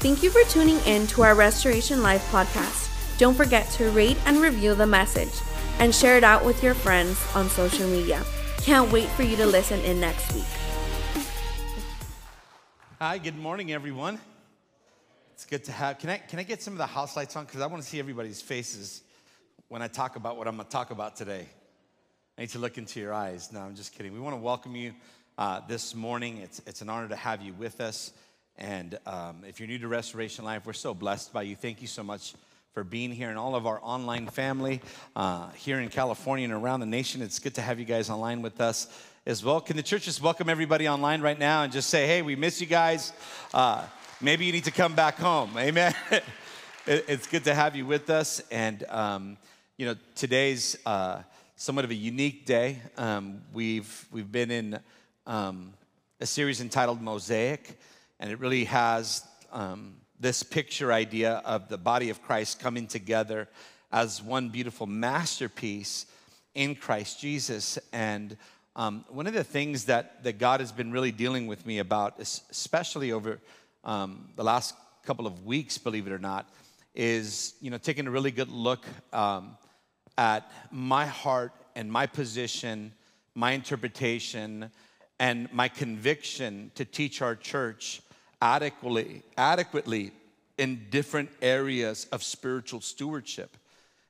Thank you for tuning in to our Restoration Life podcast. Don't forget to rate and review the message and share it out with your friends on social media. Can't wait for you to listen in next week. Hi, good morning, everyone. It's good to have. Can I can I get some of the house lights on? Because I want to see everybody's faces when I talk about what I'm going to talk about today. I need to look into your eyes. No, I'm just kidding. We want to welcome you uh, this morning. It's it's an honor to have you with us. And um, if you're new to Restoration Life, we're so blessed by you. Thank you so much for being here and all of our online family uh, here in California and around the nation. It's good to have you guys online with us as well. Can the church just welcome everybody online right now and just say, hey, we miss you guys. Uh, maybe you need to come back home. Amen. it's good to have you with us. And, um, you know, today's uh, somewhat of a unique day. Um, we've, we've been in um, a series entitled Mosaic and it really has um, this picture idea of the body of Christ coming together as one beautiful masterpiece in Christ Jesus. And um, one of the things that, that God has been really dealing with me about, especially over um, the last couple of weeks, believe it or not, is you know taking a really good look um, at my heart and my position, my interpretation, and my conviction to teach our church adequately, adequately in different areas of spiritual stewardship.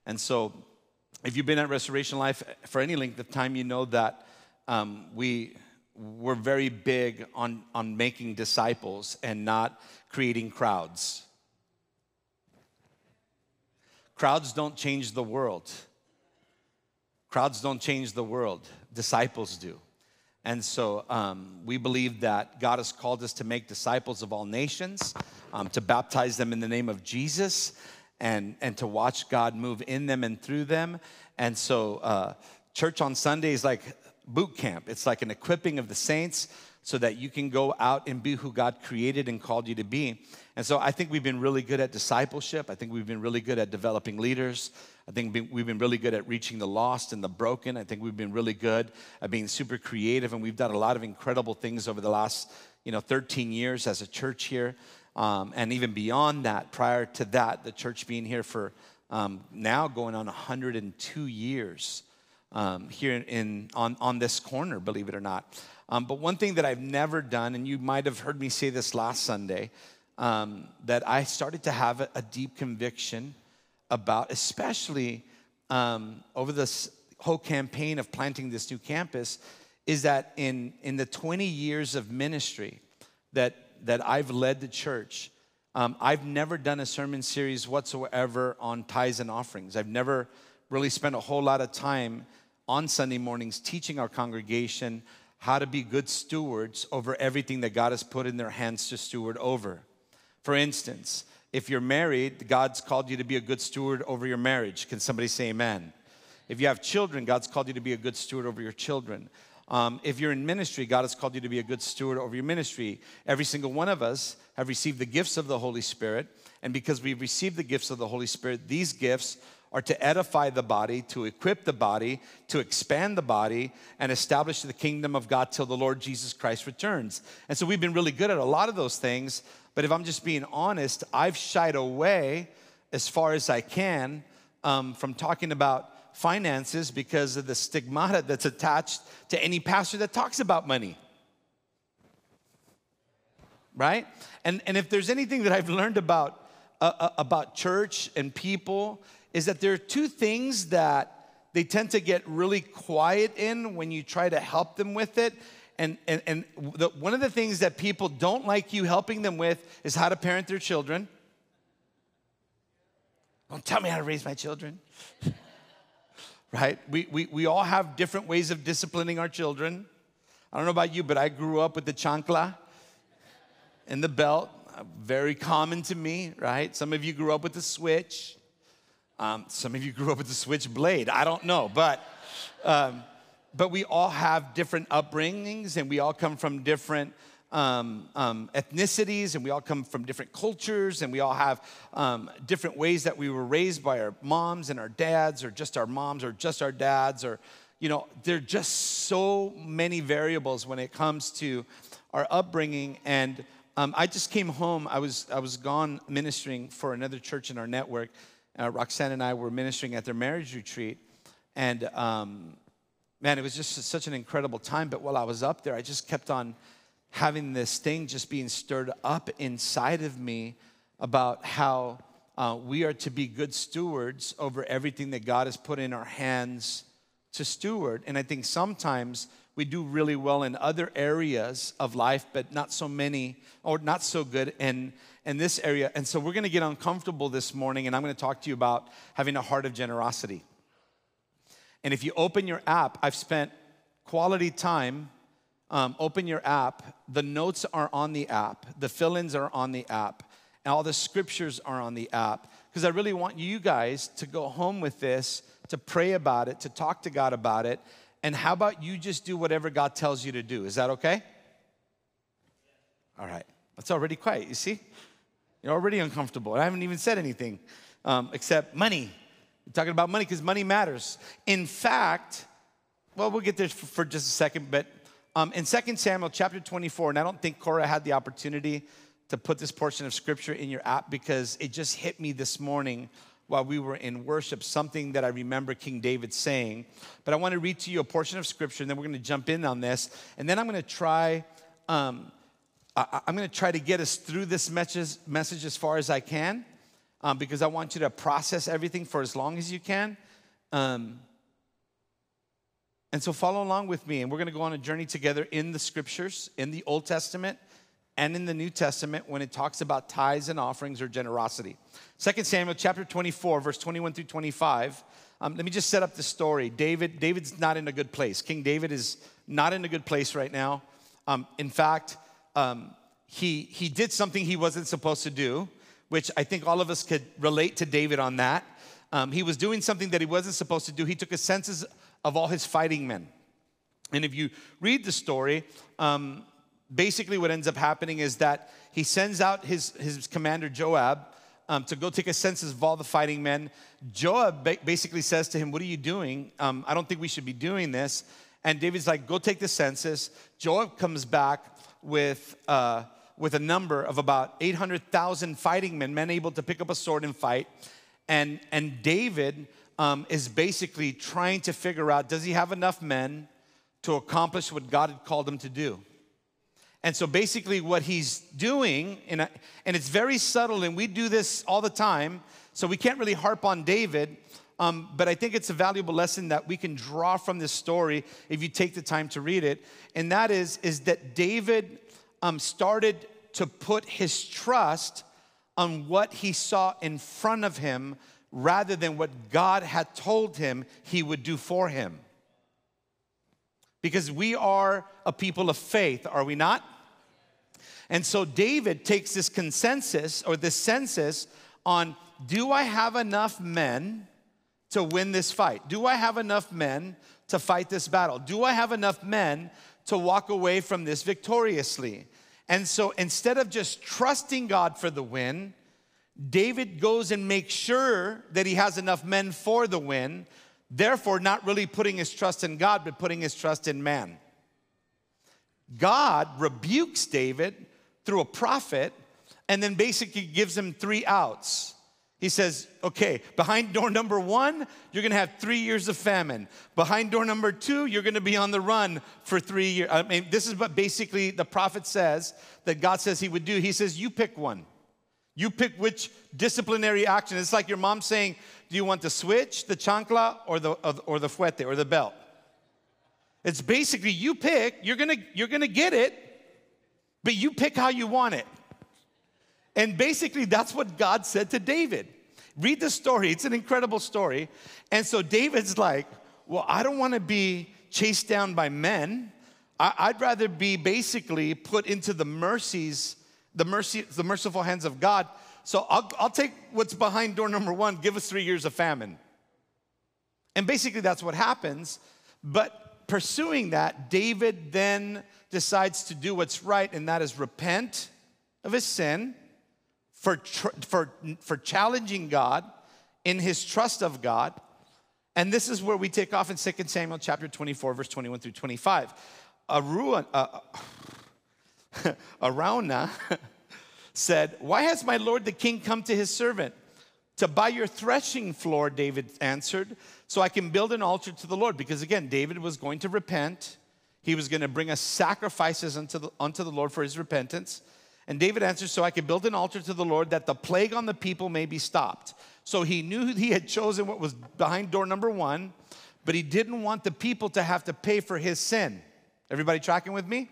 And so, if you've been at Restoration Life for any length of time, you know that um, we we're very big on, on making disciples and not creating crowds. Crowds don't change the world. Crowds don't change the world. Disciples do. And so um, we believe that God has called us to make disciples of all nations, um, to baptize them in the name of Jesus, and, and to watch God move in them and through them. And so, uh, church on Sunday is like boot camp, it's like an equipping of the saints so that you can go out and be who God created and called you to be. And so I think we've been really good at discipleship. I think we've been really good at developing leaders. I think we've been really good at reaching the lost and the broken. I think we've been really good at being super creative, and we've done a lot of incredible things over the last, you know, 13 years as a church here, um, and even beyond that. Prior to that, the church being here for um, now going on 102 years um, here in on on this corner, believe it or not. Um, but one thing that I've never done, and you might have heard me say this last Sunday, um, that I started to have a, a deep conviction about, especially um, over this whole campaign of planting this new campus, is that in, in the 20 years of ministry that, that I've led the church, um, I've never done a sermon series whatsoever on tithes and offerings. I've never really spent a whole lot of time on Sunday mornings teaching our congregation how to be good stewards over everything that God has put in their hands to steward over. For instance, if you're married, God's called you to be a good steward over your marriage. Can somebody say amen? If you have children, God's called you to be a good steward over your children. Um, if you're in ministry, God has called you to be a good steward over your ministry. Every single one of us have received the gifts of the Holy Spirit. And because we've received the gifts of the Holy Spirit, these gifts are to edify the body, to equip the body, to expand the body, and establish the kingdom of God till the Lord Jesus Christ returns. And so we've been really good at a lot of those things, but if I'm just being honest, I've shied away as far as I can um, from talking about finances because of the stigmata that's attached to any pastor that talks about money. Right? And, and if there's anything that I've learned about, uh, uh about church and people, is that there are two things that they tend to get really quiet in when you try to help them with it and, and, and the, one of the things that people don't like you helping them with is how to parent their children. Don't tell me how to raise my children. right? We, we, we all have different ways of disciplining our children. I don't know about you, but I grew up with the chancla and the belt. Very common to me, right? Some of you grew up with the switch. Um, some of you grew up with the switchblade. I don't know, but um, but we all have different upbringings and we all come from different um, um, ethnicities and we all come from different cultures and we all have um, different ways that we were raised by our moms and our dads or just our moms or just our dads or you know there are just so many variables when it comes to our upbringing and Um, I just came home. I was, I was gone ministering for another church in our network. Uh, Roxanne and I were ministering at their marriage retreat. And um, man, it was just such an incredible time. But while I was up there, I just kept on having this thing just being stirred up inside of me about how uh, we are to be good stewards over everything that God has put in our hands to steward. And I think sometimes we do really well in other areas of life, but not so many or not so good in, in this area. And so we're gonna get uncomfortable this morning, and I'm gonna talk to you about having a heart of generosity. And if you open your app, I've spent quality time. Um, open your app. The notes are on the app. The fill ins are on the app. And all the scriptures are on the app. Because I really want you guys to go home with this, to pray about it, to talk to God about it, and how about you just do whatever God tells you to do? Is that okay? All right. That's already quiet, you see? You're already uncomfortable. I haven't even said anything um, except money. We're talking about money because money matters. In fact, well, we'll get there for, just a second, but um, in 2 Samuel chapter 24, and I don't think Cora had the opportunity to put this portion of scripture in your app because it just hit me this morning while we were in worship, something that I remember King David saying. But I want to read to you a portion of scripture, and then we're going to jump in on this. And then I'm going to try, um, I, am going to try to get us through this message, message as far as I can, um, because I want you to process everything for as long as you can. Um, and so follow along with me, and we're going to go on a journey together in the scriptures, in the Old Testament and in the New Testament when it talks about tithes and offerings or generosity. 2 Samuel chapter 24, verse 21 through 25. Um, let me just set up the story. David, David's not in a good place. King David is not in a good place right now. Um, in fact, um, he, he did something he wasn't supposed to do, which I think all of us could relate to David on that. Um, he was doing something that he wasn't supposed to do. He took a census of all his fighting men. And if you read the story, um, basically what ends up happening is that he sends out his, his commander Joab um, to go take a census of all the fighting men. Joab ba- basically says to him, What are you doing? Um, I don't think we should be doing this. And David's like, Go take the census. Joab comes back with, uh, with a number of about 800,000 fighting men, men able to pick up a sword and fight. And, and David um, is basically trying to figure out does he have enough men to accomplish what God had called him to do? And so basically, what he's doing, and it's very subtle, and we do this all the time, so we can't really harp on David, um, but I think it's a valuable lesson that we can draw from this story if you take the time to read it. And that is, is that David um, started to put his trust on what he saw in front of him rather than what God had told him he would do for him. Because we are a people of faith, are we not? And so David takes this consensus or this census on do I have enough men to win this fight? Do I have enough men to fight this battle? Do I have enough men to walk away from this victoriously? And so instead of just trusting God for the win, David goes and makes sure that he has enough men for the win therefore not really putting his trust in God, but putting his trust in man. God rebukes David through a prophet and then basically gives him three outs. He says, okay, behind door number one, you're gonna have three years of famine. Behind door number two, you're gonna be on the run for three years. I mean, this is what basically the prophet says that God says he would do. He says, you pick one. You pick which disciplinary action. It's like your mom saying, do you want the switch, the chancla, or the, or the fuete, or the belt? It's basically you pick, you're gonna, you're gonna get it, but you pick how you want it. And basically, that's what God said to David. Read the story, it's an incredible story. And so David's like, Well, I don't wanna be chased down by men. I, would rather be basically put into the mercies, the mercy, the merciful hands of God so I'll, I'll take what's behind door number one, give us three years of famine. And basically, that's what happens. But pursuing that, David then decides to do what's right, and that is repent of his sin for, tr- for, for challenging God in his trust of God. And this is where we take off in 2 Samuel chapter 24, verse 21 through 25. Aruna, uh, Araunah said, Why has my lord the king come to his servant? To buy your threshing floor, David answered, so I can build an altar to the Lord. Because again, David was going to repent. He was going to bring us sacrifices unto the, unto the Lord for his repentance. And David answered, So I can build an altar to the Lord that the plague on the people may be stopped. So he knew he had chosen what was behind door number one, but he didn't want the people to have to pay for his sin. Everybody tracking with me?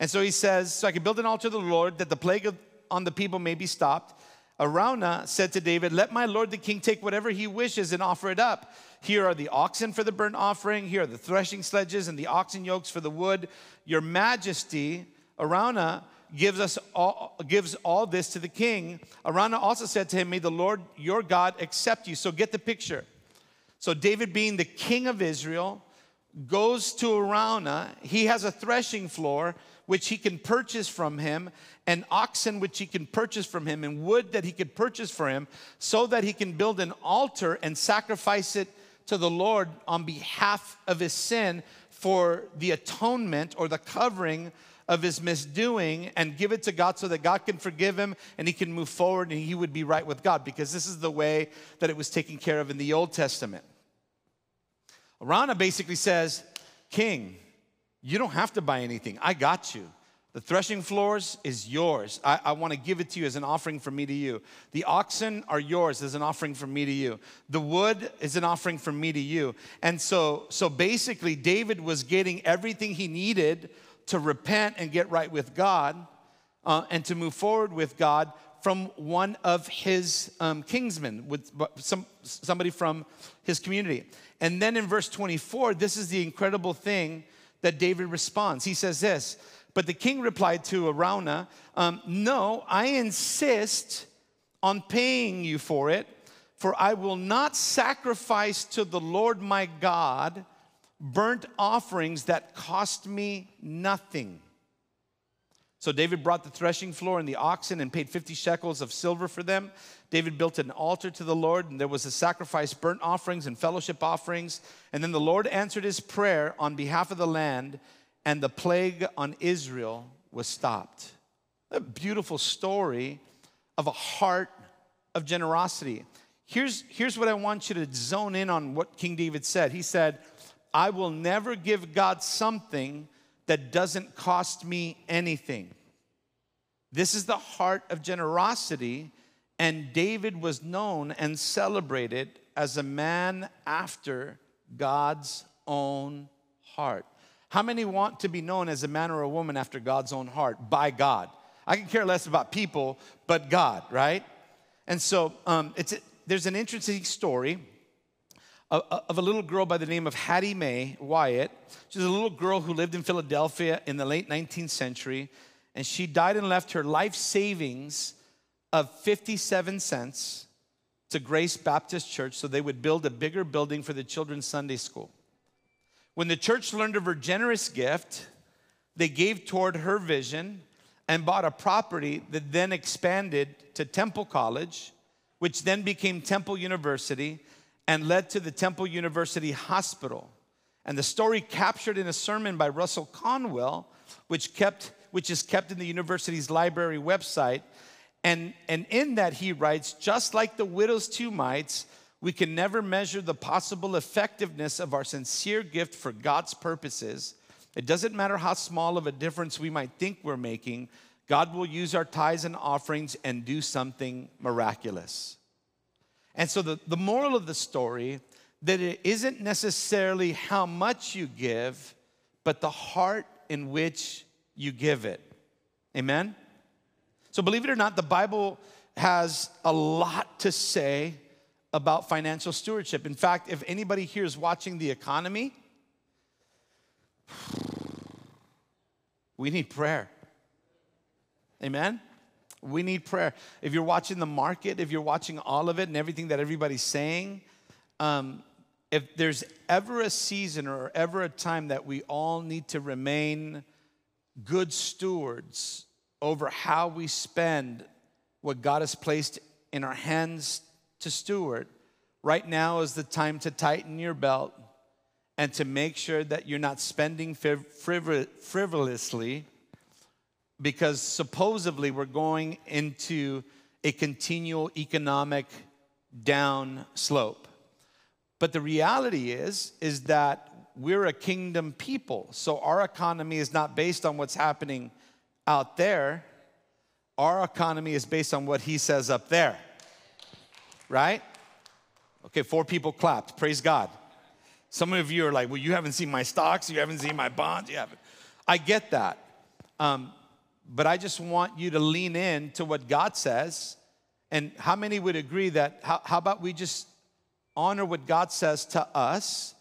And so he says, So I can build an altar to the Lord that the plague on the people may be stopped. Araunah said to David, Let my lord the king take whatever he wishes and offer it up. Here are the oxen for the burnt offering, here are the threshing sledges and the oxen yokes for the wood. Your majesty, Araunah, gives us all, gives all this to the king. Arana also said to him, May the Lord your God accept you. So get the picture. So David, being the king of Israel, goes to Arana. He has a threshing floor which he can purchase from him, and oxen which he can purchase from him, and wood that he could purchase for him, so that he can build an altar and sacrifice it to the Lord on behalf of his sin for the atonement or the covering of his misdoing and give it to God so that God can forgive him and he can move forward and he would be right with God because this is the way that it was taken care of in the Old Testament. Araunah basically says, King, you don't have to buy anything. I got you. The threshing floors is yours. I, I want to give it to you as an offering from me to you. The oxen are yours as an offering from me to you. The wood is an offering from me to you. And so, so basically, David was getting everything he needed to repent and get right with God uh, and to move forward with God from one of his um, kingsmen, with some, somebody from his community. And then in verse 24, this is the incredible thing that David responds. He says this, but the king replied to Araunah, um, No, I insist on paying you for it, for I will not sacrifice to the Lord my God burnt offerings that cost me nothing. So David brought the threshing floor and the oxen and paid 50 shekels of silver for them. David built an altar to the Lord, and there was a sacrifice, burnt offerings, and fellowship offerings. And then the Lord answered his prayer on behalf of the land, and the plague on Israel was stopped. A beautiful story of a heart of generosity. Here's, here's what I want you to zone in on what King David said. He said, I will never give God something that doesn't cost me anything. This is the heart of generosity, and David was known and celebrated as a man after God's own heart. How many want to be known as a man or a woman after God's own heart by God? I can care less about people, but God, right? And so um, it's, there's an interesting story of a little girl by the name of Hattie May Wiatt. She's a little girl who lived in Philadelphia in the late 19th century, and she died and left her life savings of 57 cents to Grace Baptist Church so they would build a bigger building for the children's Sunday school. When the church learned of her generous gift, they gave toward her vision and bought a property that then expanded to Temple College, which then became Temple University and led to the Temple University Hospital. And the story captured in a sermon by Russell Conwell, which, kept, which is kept in the university's library website. And, and in that, he writes just like the widow's two mites, we can never measure the possible effectiveness of our sincere gift for God's purposes. It doesn't matter how small of a difference we might think we're making, God will use our tithes and offerings and do something miraculous. And so the, the moral of the story that it isn't necessarily how much you give, but the heart in which you give it. Amen? So believe it or not, the Bible has a lot to say about financial stewardship. In fact, if anybody here is watching the economy, we need prayer. Amen? We need prayer. If you're watching the market, if you're watching all of it and everything that everybody's saying, um, if there's ever a season or ever a time that we all need to remain good stewards over how we spend what God has placed in our hands to steward, right now is the time to tighten your belt and to make sure that you're not spending frivolously because supposedly we're going into a continual economic down slope. But the reality is is that we're a kingdom people. So our economy is not based on what's happening out there. Our economy is based on what he says up there. Right? Okay, four people clapped. Praise God. Some of you are like, well, you haven't seen my stocks, you haven't seen my bonds, you haven't. I get that. Um, but I just want you to lean in to what God says. And how many would agree that, how, how about we just honor what God says to us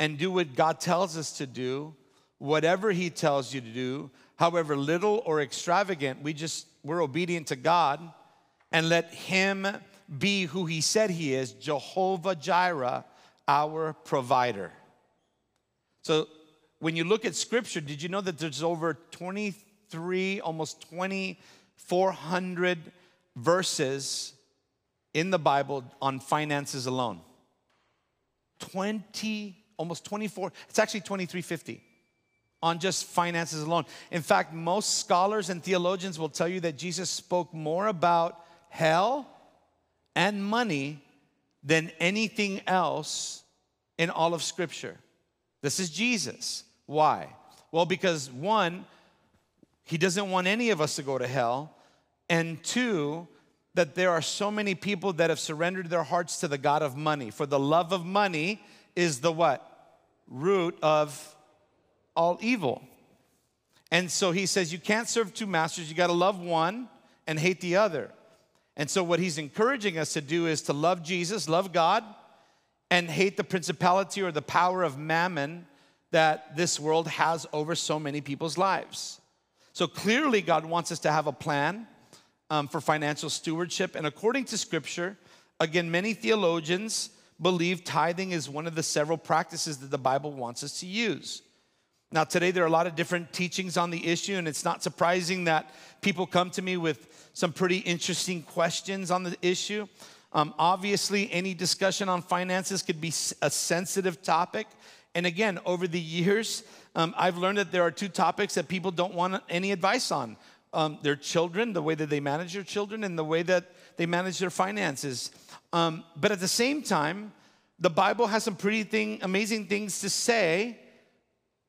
and do what God tells us to do, whatever He tells you to do, however little or extravagant, we just, we're obedient to God and let Him be who He said He is, Jehovah Jireh, our provider. So when you look at scripture, did you know that there's over 23, almost 2,400 verses in the Bible on finances alone? 20, almost 24, it's actually 2350 on just finances alone. In fact, most scholars and theologians will tell you that Jesus spoke more about hell and money than anything else in all of Scripture. This is Jesus. Why? Well, because one, he doesn't want any of us to go to hell. And two, that there are so many people that have surrendered their hearts to the God of money. For the love of money is the what? Root of all evil. And so he says, you can't serve two masters. You got to love one and hate the other. And so, what he's encouraging us to do is to love Jesus, love God, and hate the principality or the power of mammon that this world has over so many people's lives. So, clearly, God wants us to have a plan um, for financial stewardship. And according to scripture, again, many theologians believe tithing is one of the several practices that the Bible wants us to use. Now, today there are a lot of different teachings on the issue, and it's not surprising that people come to me with some pretty interesting questions on the issue. Um, obviously, any discussion on finances could be a sensitive topic. And again, over the years, um, I've learned that there are two topics that people don't want any advice on um, their children, the way that they manage their children, and the way that they manage their finances. Um, but at the same time, the Bible has some pretty thing, amazing things to say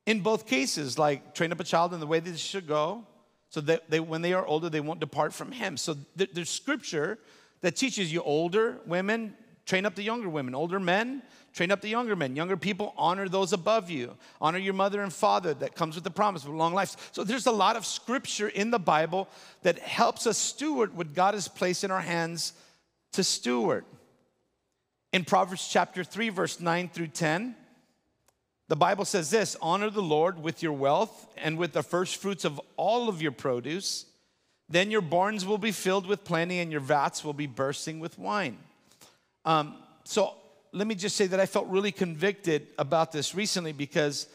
in both cases, like train up a child in the way that they should go, so that they, when they are older, they won't depart from him. So there's scripture that teaches you older women, train up the younger women, older men, train up the younger men. Younger people, honor those above you. Honor your mother and father. That comes with the promise of long life. So there's a lot of scripture in the Bible that helps us steward what God has placed in our hands to steward. In Proverbs chapter 3, verse 9 through 10, the Bible says this honor the Lord with your wealth and with the first fruits of all of your produce. Then your barns will be filled with plenty and your vats will be bursting with wine. Um, so let me just say that I felt really convicted about this recently because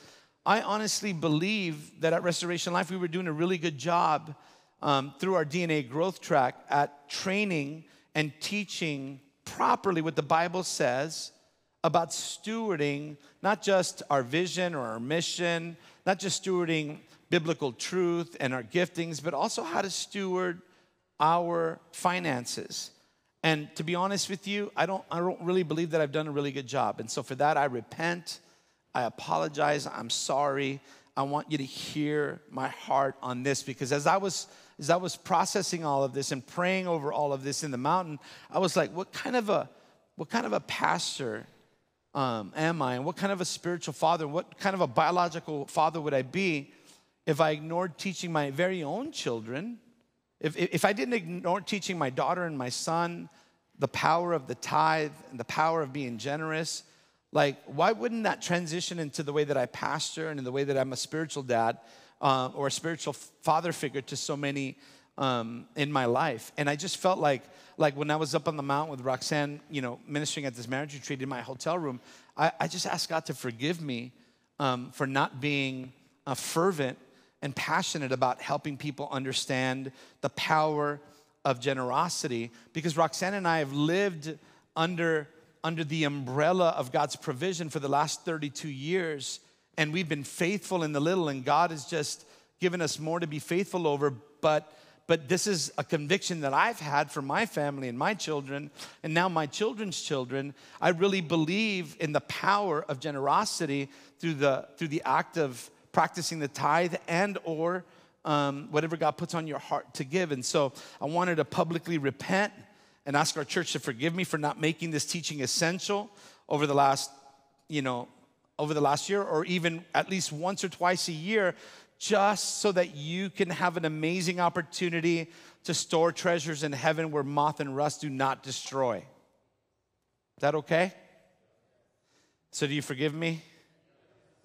I honestly believe that at Restoration Life we were doing a really good job um, through our DNA growth track at training and teaching properly what the Bible says about stewarding not just our vision or our mission, not just stewarding biblical truth and our giftings, but also how to steward our finances. And to be honest with you, I don't, I don't really believe that I've done a really good job. And so for that, I repent. I apologize. I'm sorry. I want you to hear my heart on this because as I was as I was processing all of this and praying over all of this in the mountain, I was like, what kind of a what kind of a pastor um, am I? And what kind of a spiritual father, what kind of a biological father would I be if I ignored teaching my very own children? If, if I didn't ignore teaching my daughter and my son the power of the tithe and the power of being generous, like, why wouldn't that transition into the way that I pastor and in the way that I'm a spiritual dad uh, or a spiritual father figure to so many um, in my life? And I just felt like, like when I was up on the mountain with Roxanne, you know, ministering at this marriage retreat in my hotel room, I, I just asked God to forgive me um, for not being a fervent and passionate about helping people understand the power of generosity because Roxanne and I have lived under, under the umbrella of God's provision for the last 32 years and we've been faithful in the little and God has just given us more to be faithful over, but but this is a conviction that I've had for my family and my children, and now my children's children. I really believe in the power of generosity through the, through the act of practicing the tithe and or um, whatever God puts on your heart to give. And so I wanted to publicly repent and ask our church to forgive me for not making this teaching essential over the last, you know, over the last year, or even at least once or twice a year, just so that you can have an amazing opportunity to store treasures in heaven where moth and rust do not destroy. Is that okay? So, do you forgive me?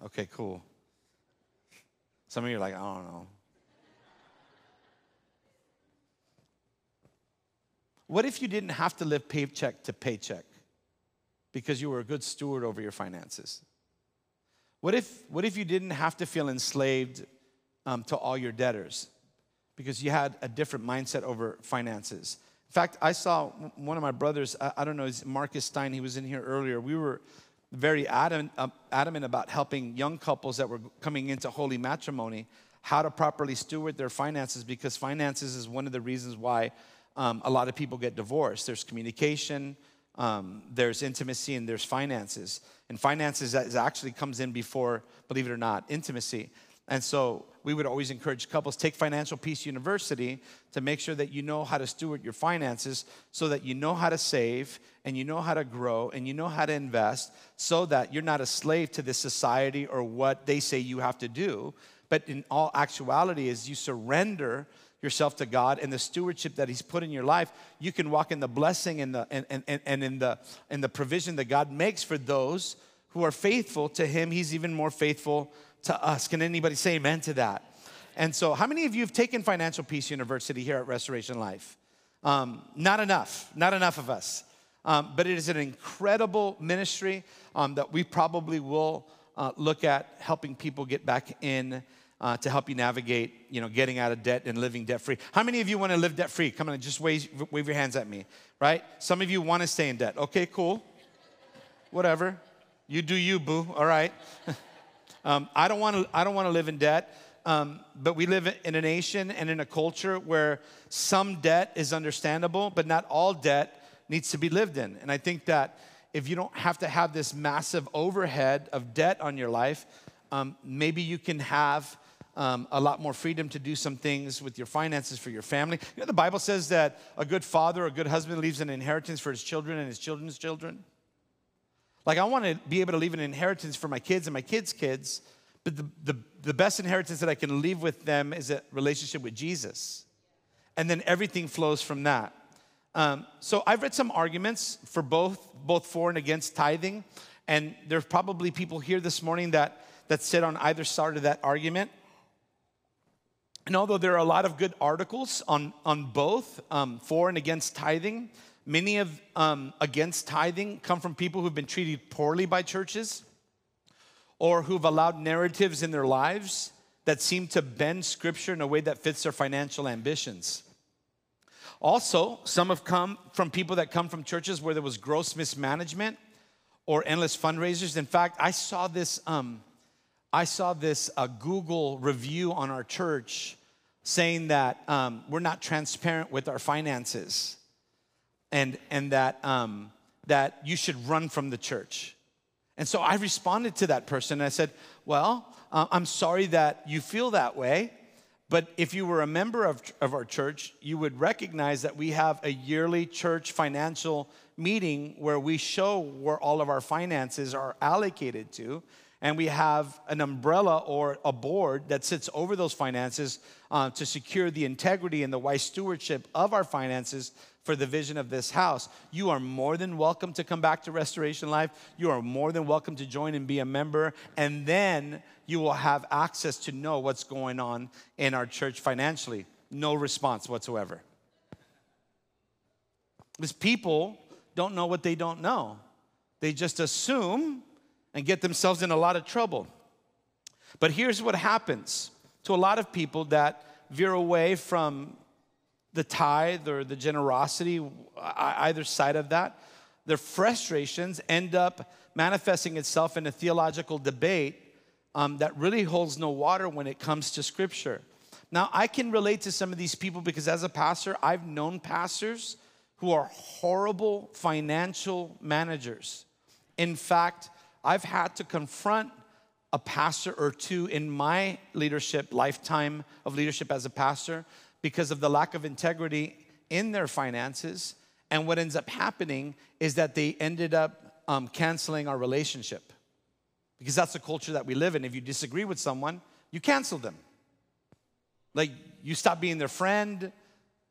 Okay, cool. Some of you are like, I don't know. What if you didn't have to live paycheck to paycheck because you were a good steward over your finances? What if, what if you didn't have to feel enslaved um, to all your debtors because you had a different mindset over finances. In fact, I saw one of my brothers, I, I don't know, Marcus Stein, he was in here earlier. We were very adamant, uh, adamant about helping young couples that were coming into holy matrimony how to properly steward their finances because finances is one of the reasons why um, a lot of people get divorced. There's communication, um, there's intimacy, and there's finances. And finances actually comes in before, believe it or not, intimacy. And so we would always encourage couples take Financial Peace University to make sure that you know how to steward your finances so that you know how to save and you know how to grow and you know how to invest so that you're not a slave to this society or what they say you have to do. But in all actuality, as you surrender yourself to God and the stewardship that He's put in your life, you can walk in the blessing and, the, and, and, and in, the, in the provision that God makes for those who are faithful to Him. He's even more faithful to us. Can anybody say amen to that? And so, how many of you have taken Financial Peace University here at Restoration Life? Um, not enough, not enough of us. Um, but it is an incredible ministry um, that we probably will uh, look at helping people get back in uh, to help you navigate, you know, getting out of debt and living debt free. How many of you want to live debt free? Come on, just wave, wave your hands at me, right? Some of you want to stay in debt. Okay, cool. Whatever. You do you, boo. All right. Um, I don't want to. I don't want to live in debt. Um, but we live in a nation and in a culture where some debt is understandable, but not all debt needs to be lived in. And I think that if you don't have to have this massive overhead of debt on your life, um, maybe you can have um, a lot more freedom to do some things with your finances for your family. You know, the Bible says that a good father, a good husband leaves an inheritance for his children and his children's children. Like, I want to be able to leave an inheritance for my kids and my kids' kids, but the, the, the best inheritance that I can leave with them is a relationship with Jesus. And then everything flows from that. Um, so I've read some arguments for both, both for and against tithing. And there's probably people here this morning that, that sit on either side of that argument. And although there are a lot of good articles on, on both um, for and against tithing, Many of um, against tithing come from people who've been treated poorly by churches or who've allowed narratives in their lives that seem to bend scripture in a way that fits their financial ambitions. Also, some have come from people that come from churches where there was gross mismanagement or endless fundraisers. In fact, I saw this. Um, I saw this uh, Google review on our church saying that um, we're not transparent with our finances and, and that, um, that you should run from the church. And so I responded to that person. I said, Well, uh, I'm sorry that you feel that way, but if you were a member of, of our church, you would recognize that we have a yearly church financial meeting where we show where all of our finances are allocated to. And we have an umbrella or a board that sits over those finances uh, to secure the integrity and the wise stewardship of our finances for the vision of this house. You are more than welcome to come back to Restoration Life. You are more than welcome to join and be a member. And then you will have access to know what's going on in our church financially. No response whatsoever. Because people don't know what they don't know, they just assume and get themselves in a lot of trouble. But here's what happens to a lot of people that veer away from the tithe or the generosity, either side of that, their frustrations end up manifesting itself in a theological debate um, that really holds no water when it comes to scripture. Now, I can relate to some of these people because as a pastor, I've known pastors who are horrible financial managers. In fact, I've had to confront a pastor or two in my leadership lifetime of leadership as a pastor because of the lack of integrity in their finances. And what ends up happening is that they ended up um, canceling our relationship because that's the culture that we live in. If you disagree with someone, you cancel them. Like you stop being their friend,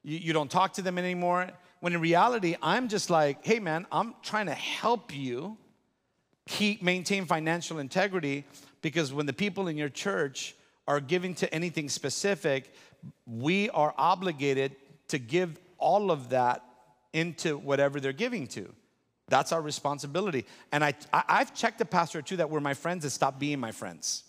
you, you don't talk to them anymore. When in reality, I'm just like, hey man, I'm trying to help you keep maintain financial integrity because when the people in your church are giving to anything specific, we are obligated to give all of that into whatever they're giving to. That's our responsibility. And I, I, have checked a pastor or two that were my friends that stopped being my friends.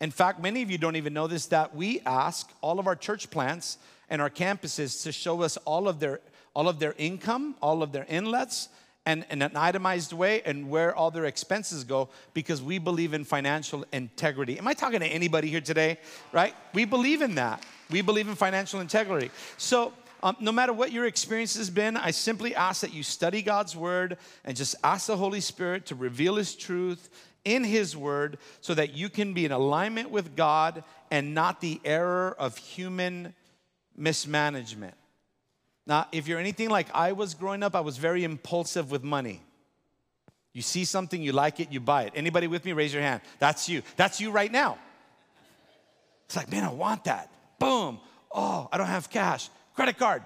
In fact, many of you don't even know this that we ask all of our church plants and our campuses to show us all of their all of their income, all of their inlets, and in an itemized way, and where all their expenses go, because we believe in financial integrity. Am I talking to anybody here today? Right? We believe in that. We believe in financial integrity. So um, no matter what your experience has been, I simply ask that you study God's word and just ask the Holy Spirit to reveal His truth in His word so that you can be in alignment with God and not the error of human mismanagement. Now, if you're anything like I was growing up, I was very impulsive with money. You see something, you like it, you buy it. Anybody with me? Raise your hand. That's you. That's you right now. It's like, man, I want that. Boom. Oh, I don't have cash credit card.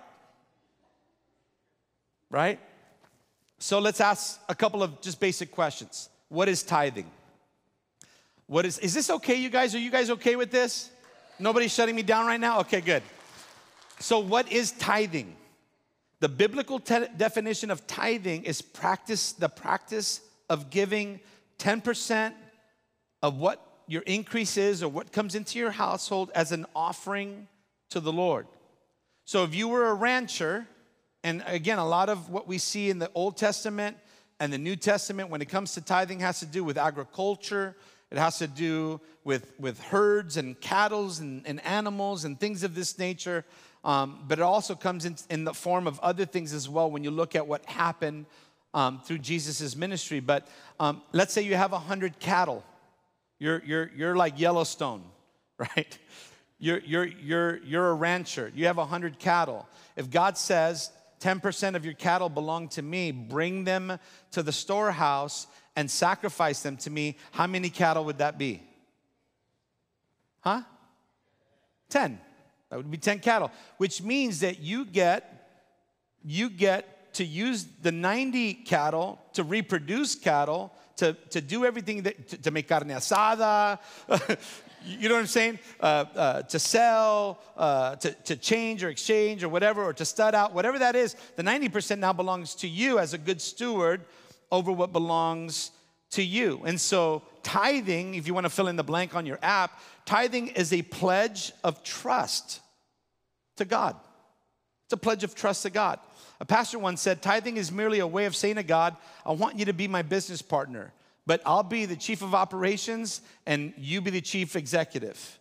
Right? So let's ask a couple of just basic questions. What is tithing? What is is this okay you guys? Are you guys okay with this? Nobody's shutting me down right now? Okay, good. So what is tithing? The biblical te- definition of tithing is practice the practice of giving 10% of what your increase is or what comes into your household as an offering to the Lord. So if you were a rancher, and again, a lot of what we see in the Old Testament and the New Testament when it comes to tithing has to do with agriculture. It has to do with, with herds and cattle and, and animals and things of this nature. Um, but it also comes in, in, the form of other things as well when you look at what happened um, through Jesus' ministry. But um, let's say you have 100 cattle. You're, you're, you're like Yellowstone, right? You're, you're, you're, you're a rancher, you have 100 cattle. If God says 10% of your cattle belong to me, bring them to the storehouse and sacrifice them to me, how many cattle would that be? Huh? 10. That would be 10 cattle, which means that you get you get to use the 90 cattle to reproduce cattle to, to do everything that, to, to make carne asada, You know what I'm saying? Uh, uh, to sell, uh, to, to change or exchange or whatever, or to stud out, whatever that is, the 90% now belongs to you as a good steward over what belongs to you. And so, tithing, if you want to fill in the blank on your app, tithing is a pledge of trust to God. It's a pledge of trust to God. A pastor once said, Tithing is merely a way of saying to God, I want you to be my business partner but I'll be the chief of operations and you be the chief executive.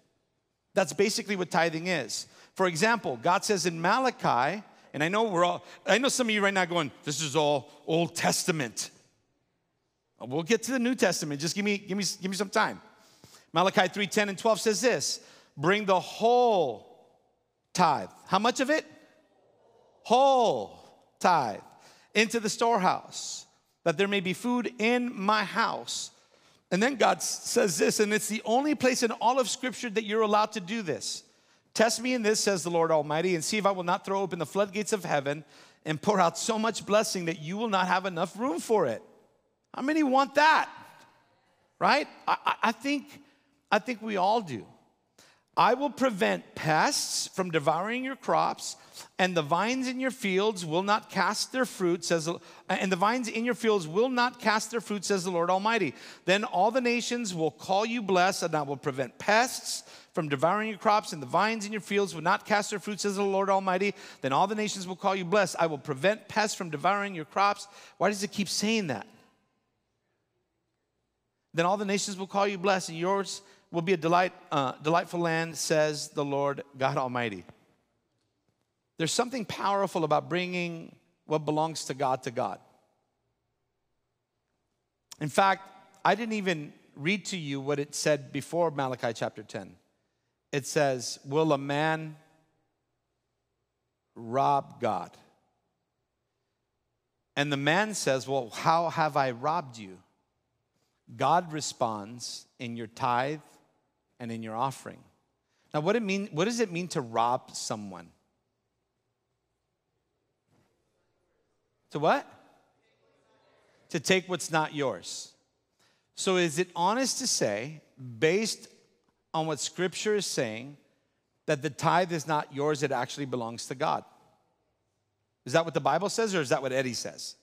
That's basically what tithing is. For example, God says in Malachi, and I know we're all, I know some of you right now going, this is all Old Testament. We'll get to the New Testament. Just give me, give me, give me some time. Malachi 3 10 and 12 says this bring the whole tithe. How much of it? Whole tithe into the storehouse that there may be food in my house. And then God says this, and it's the only place in all of Scripture that you're allowed to do this. Test me in this, says the Lord Almighty, and see if I will not throw open the floodgates of heaven and pour out so much blessing that you will not have enough room for it. How many want that? Right? I, I think, I think we all do. I will prevent pests from devouring your crops, and the vines in your fields will not cast their fruit, says and the vines in your fields will not cast their fruit, says the Lord Almighty. Then all the nations will call you blessed, and I will prevent pests from devouring your crops, and the vines in your fields will not cast their fruit, says the Lord Almighty. Then all the nations will call you blessed. I will prevent pests from devouring your crops. Why does it keep saying that? Then all the nations will call you blessed, and yours will be a delight, uh, delightful land, says the Lord God Almighty. There's something powerful about bringing what belongs to God to God. In fact, I didn't even read to you what it said before Malachi chapter 10. It says, Will a man rob God? And the man says, Well, how have I robbed you? God responds in your tithe and in your offering. Now, what, it mean, what does it mean to rob someone? To what? To take what's not yours. So, is it honest to say, based on what Scripture is saying, that the tithe is not yours, it actually belongs to God? Is that what the Bible says, or is that what Eddie says?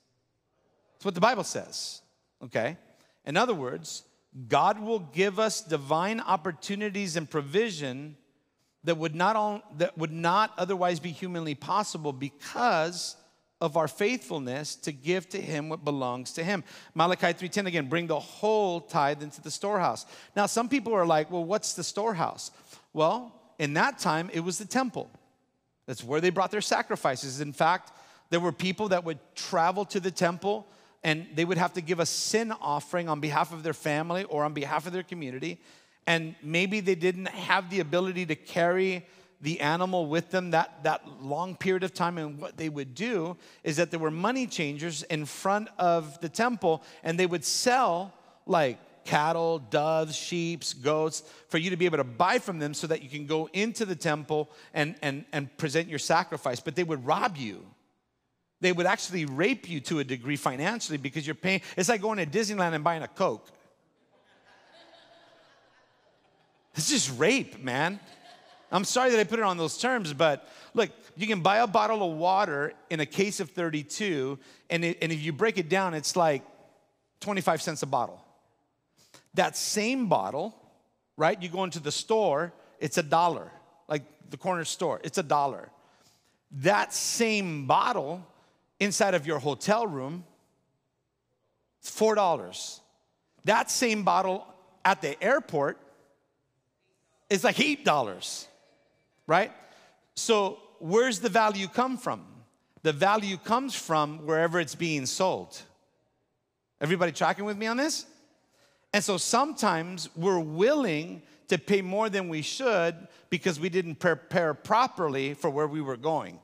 It's what the Bible says, okay? In other words, God will give us divine opportunities and provision that would not, that would not otherwise be humanly possible because of our faithfulness to give to him what belongs to him. Malachi 3:10 again, bring the whole tithe into the storehouse. Now some people are like, "Well, what's the storehouse?" Well, in that time it was the temple. That's where they brought their sacrifices. In fact, there were people that would travel to the temple and they would have to give a sin offering on behalf of their family or on behalf of their community. And maybe they didn't have the ability to carry the animal with them that, that long period of time. And what they would do is that there were money changers in front of the temple, and they would sell like cattle, doves, sheep, goats, for you to be able to buy from them so that you can go into the temple and, and, and present your sacrifice. But they would rob you. They would actually rape you to a degree financially because you're paying. It's like going to Disneyland and buying a Coke. It's just rape, man. I'm sorry that I put it on those terms, but look, you can buy a bottle of water in a case of 32, and, it, and if you break it down, it's like 25 cents a bottle. That same bottle, right? You go into the store, it's a dollar, like the corner store, it's a dollar. That same bottle inside of your hotel room, it's $4. That same bottle at the airport is like $8 right? So, where's the value come from? The value comes from wherever it's being sold. Everybody tracking with me on this? And so sometimes we're willing to pay more than we should because we didn't prepare properly for where we were going.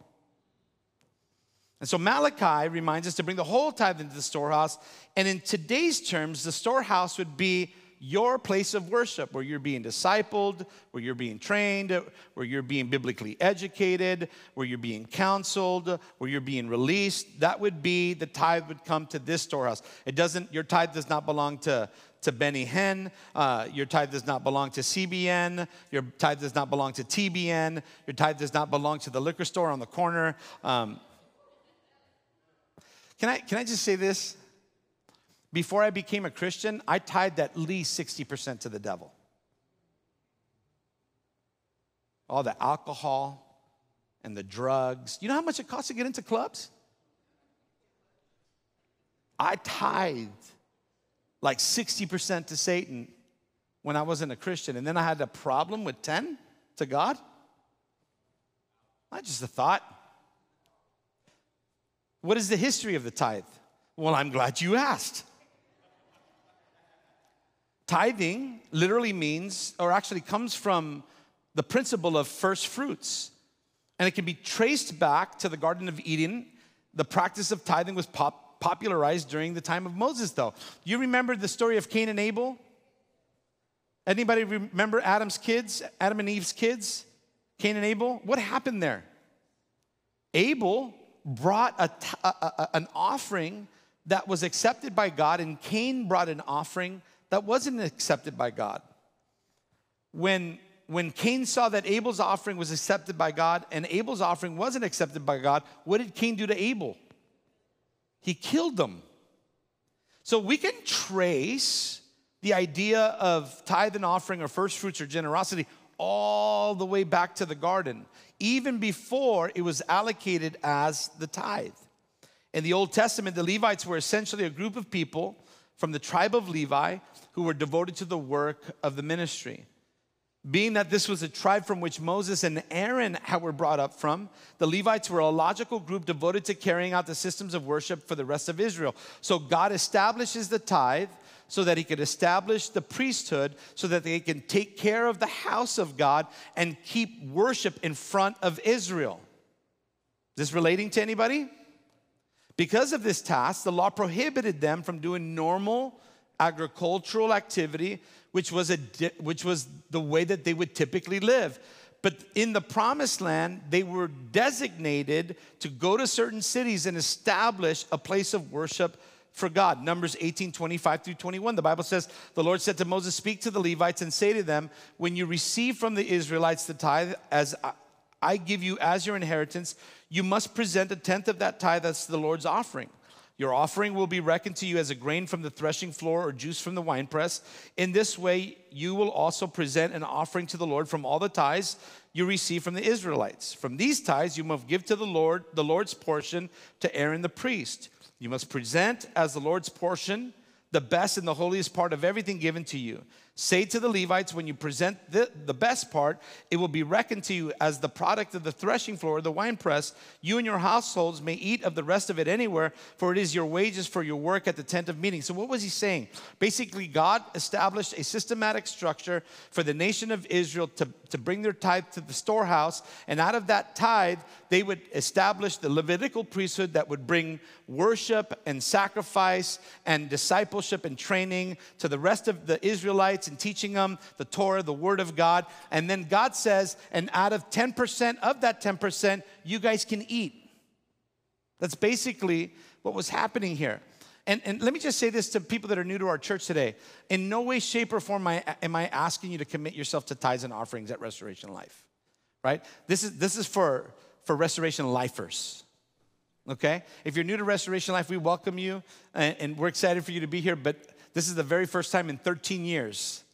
And so Malachi reminds us to bring the whole tithe into the storehouse. And in today's terms, the storehouse would be your place of worship where you're being discipled, where you're being trained, where you're being biblically educated, where you're being counseled, where you're being released. That would be the tithe would come to this storehouse. It doesn't, your tithe does not belong to, to Benny Hinn. Uh, your tithe does not belong to CBN. Your tithe does not belong to TBN. Your tithe does not belong to the liquor store on the corner. Um, can I, can I just say this? Before I became a Christian, I tied at least 60% to the devil. All the alcohol and the drugs. You know how much it costs to get into clubs? I tithed like 60% to Satan when I wasn't a Christian. And then I had a problem with 10 to God. Not just a thought. What is the history of the tithe? Well, I'm glad you asked. Tithing literally means, or actually comes from the principle of first fruits. And it can be traced back to the Garden of Eden. The practice of tithing was pop- popularized during the time of Moses, though. You remember the story of Cain and Abel? Anybody remember Adam's kids, Adam and Eve's kids? Cain and Abel? What happened there? Abel brought a, a, a, an offering that was accepted by God, and Cain brought an offering that wasn't accepted by God. When, when Cain saw that Abel's offering was accepted by God and Abel's offering wasn't accepted by God, what did Cain do to Abel? He killed them. So we can trace the idea of tithe and offering or first fruits or generosity all the way back to the garden, even before it was allocated as the tithe. In the Old Testament, the Levites were essentially a group of people from the tribe of Levi who were devoted to the work of the ministry. Being that this was a tribe from which Moses and Aaron were brought up from, the Levites were a logical group devoted to carrying out the systems of worship for the rest of Israel. So God establishes the tithe so that he could establish the priesthood so that they can take care of the house of God and keep worship in front of Israel. Is this relating to anybody? Because of this task, the law prohibited them from doing normal agricultural activity, which was, a, which was the way that they would typically live. But in the promised land, they were designated to go to certain cities and establish a place of worship for God. Numbers 18, 25 through 21. The Bible says, The Lord said to Moses, Speak to the Levites and say to them, When you receive from the Israelites the tithe, as I give you as your inheritance, you must present a tenth of that tithe as the Lord's offering. Your offering will be reckoned to you as a grain from the threshing floor or juice from the winepress. In this way, you will also present an offering to the Lord from all the tithes you receive from the Israelites. From these tithes, you must give to the Lord the Lord's portion to Aaron the priest. You must present as the Lord's portion the best and the holiest part of everything given to you. Say to the Levites, when you present the, the best part, it will be reckoned to you as the product of the threshing floor or the winepress. You and your households may eat of the rest of it anywhere, for it is your wages for your work at the tent of meeting. So, what was he saying? Basically, God established a systematic structure for the nation of Israel to, to bring their tithe to the storehouse, and out of that tithe, they would establish the Levitical priesthood that would bring worship and sacrifice and discipleship and training to the rest of the Israelites and teaching them the Torah, the Word of God. And then God says, and out of 10% of that 10%, you guys can eat. That's basically what was happening here. And, and let me just say this to people that are new to our church today. In no way, shape, or form am I, asking you to commit yourself to tithes and offerings at Restoration Life, right? This is, this is for, for Restoration Lifers okay? If you're new to Restoration Life, we welcome you and, and, we're excited for you to be here. But this is the very first time in 13 years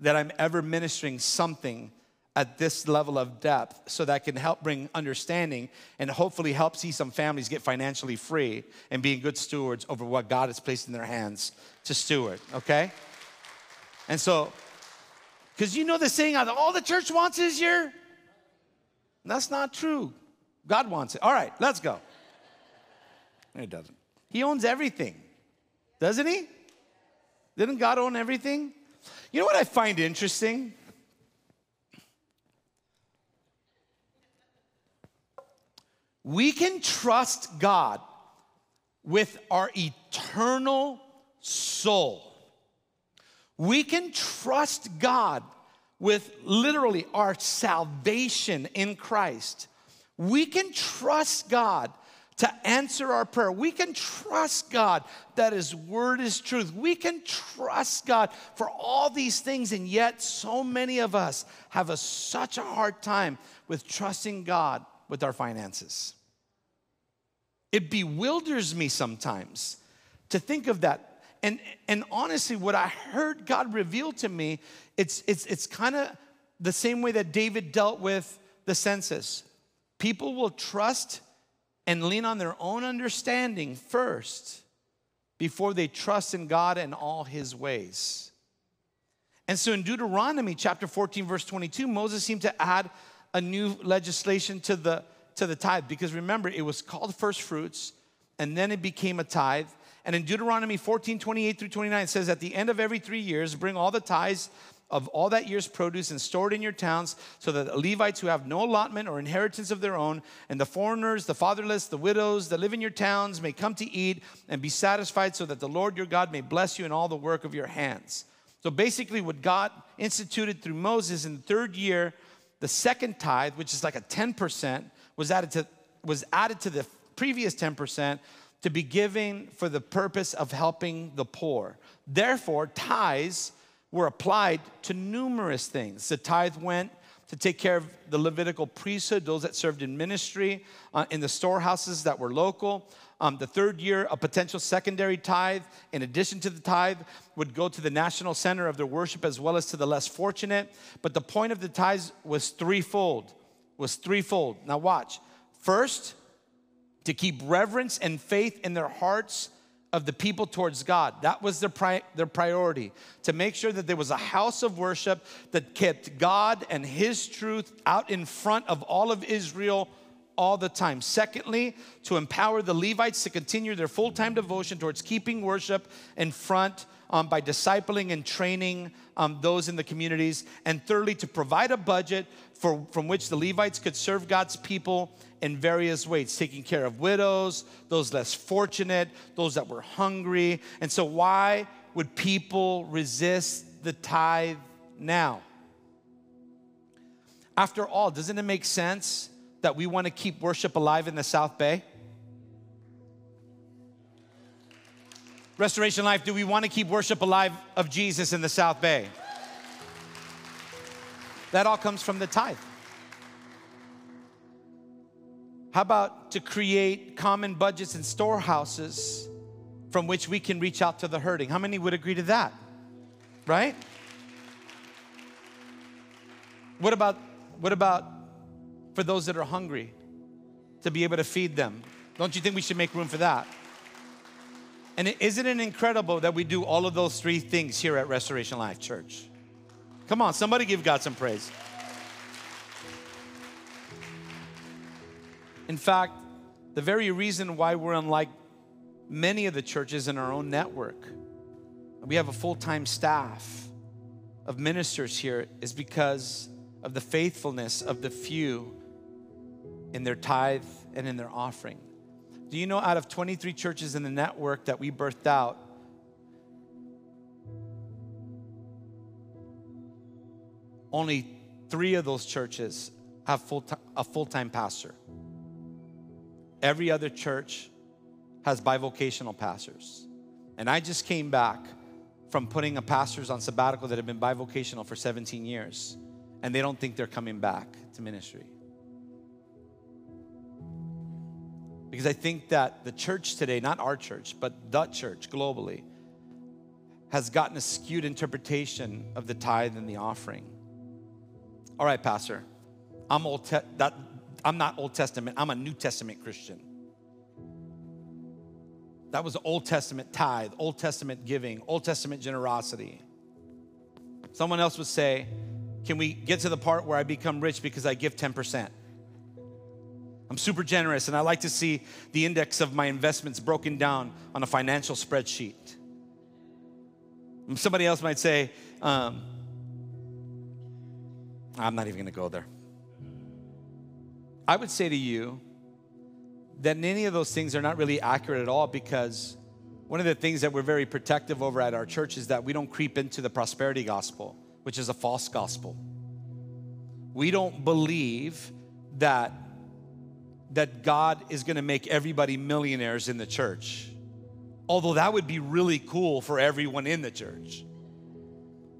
that I'm ever ministering something at this level of depth so that can help bring understanding and hopefully help see some families get financially free and being good stewards over what God has placed in their hands to steward, okay? And so, because you know the saying, all the church wants is your. That's not true. God wants it. All right, let's go. It doesn't. He owns everything, doesn't he? Didn't God own everything? You know what I find interesting? We can trust God with our eternal soul. We can trust God with literally our salvation in Christ. We can trust God to answer our prayer. We can trust God that His word is truth. We can trust God for all these things, and yet so many of us have a, such a hard time with trusting God with our finances. It bewilders me sometimes to think of that. And, and honestly, what I heard God reveal to me, it's, it's, it's kind of the same way that David dealt with the census. People will trust and lean on their own understanding first before they trust in God and all his ways. And so in Deuteronomy chapter 14 verse 22 Moses seemed to add a new legislation to the to the tithe because remember it was called first fruits and then it became a tithe and in Deuteronomy 14 28 through 29 it says at the end of every 3 years bring all the tithes of all that year's produce and store it in your towns, so that the Levites who have no allotment or inheritance of their own, and the foreigners, the fatherless, the widows that live in your towns may come to eat and be satisfied, so that the Lord your God may bless you in all the work of your hands. So basically, what God instituted through Moses in the third year, the second tithe, which is like a 10%, was added to, was added to the previous 10% to be given for the purpose of helping the poor. Therefore, tithes were applied to numerous things. The tithe went to take care of the Levitical priesthood, those that served in ministry, uh, in the storehouses that were local. Um, the third year, a potential secondary tithe, in addition to the tithe, would go to the national center of their worship as well as to the less fortunate. But the point of the tithes was threefold. Was threefold. Now watch. First, to keep reverence and faith in their hearts of the people towards God. That was their, pri- their priority to make sure that there was a house of worship that kept God and His truth out in front of all of Israel all the time. Secondly, to empower the Levites to continue their full time devotion towards keeping worship in front um, by discipling and training um, those in the communities. And thirdly, to provide a budget for, from which the Levites could serve God's people in various ways, taking care of widows, those less fortunate, those that were hungry. And so, why would people resist the tithe now? After all, doesn't it make sense that we want to keep worship alive in the South Bay? Restoration Life, do we want to keep worship alive of Jesus in the South Bay? That all comes from the tithe. How about to create common budgets and storehouses from which we can reach out to the hurting? How many would agree to that? Right? What about what about for those that are hungry to be able to feed them? Don't you think we should make room for that? And isn't it incredible that we do all of those three things here at Restoration Life Church? Come on, somebody give God some praise. In fact, the very reason why we're unlike many of the churches in our own network, we have a full time staff of ministers here, is because of the faithfulness of the few in their tithe and in their offering. Do you know out of 23 churches in the network that we birthed out, only three of those churches have full a full time pastor. Every other church has bivocational pastors. And I just came back from putting a pastors on sabbatical that have been bivocational for 17 years, and they don't think they're coming back to ministry. Because I think that the church today, not our church, but the church globally, has gotten a skewed interpretation of the tithe and the offering. All right, Pastor, I'm old. Te- that, I'm not Old Testament. I'm a New Testament Christian. That was Old Testament tithe, Old Testament giving, Old Testament generosity. Someone else would say, Can we get to the part where I become rich because I give 10%? I'm super generous and I like to see the index of my investments broken down on a financial spreadsheet. Somebody else might say, um, I'm not even gonna go there. I would say to you that any of those things are not really accurate at all because one of the things that we're very protective over at our church is that we don't creep into the prosperity gospel, which is a false gospel. We don't believe that that God is to make everybody millionaires in the church. Although that would be really cool for everyone in the church.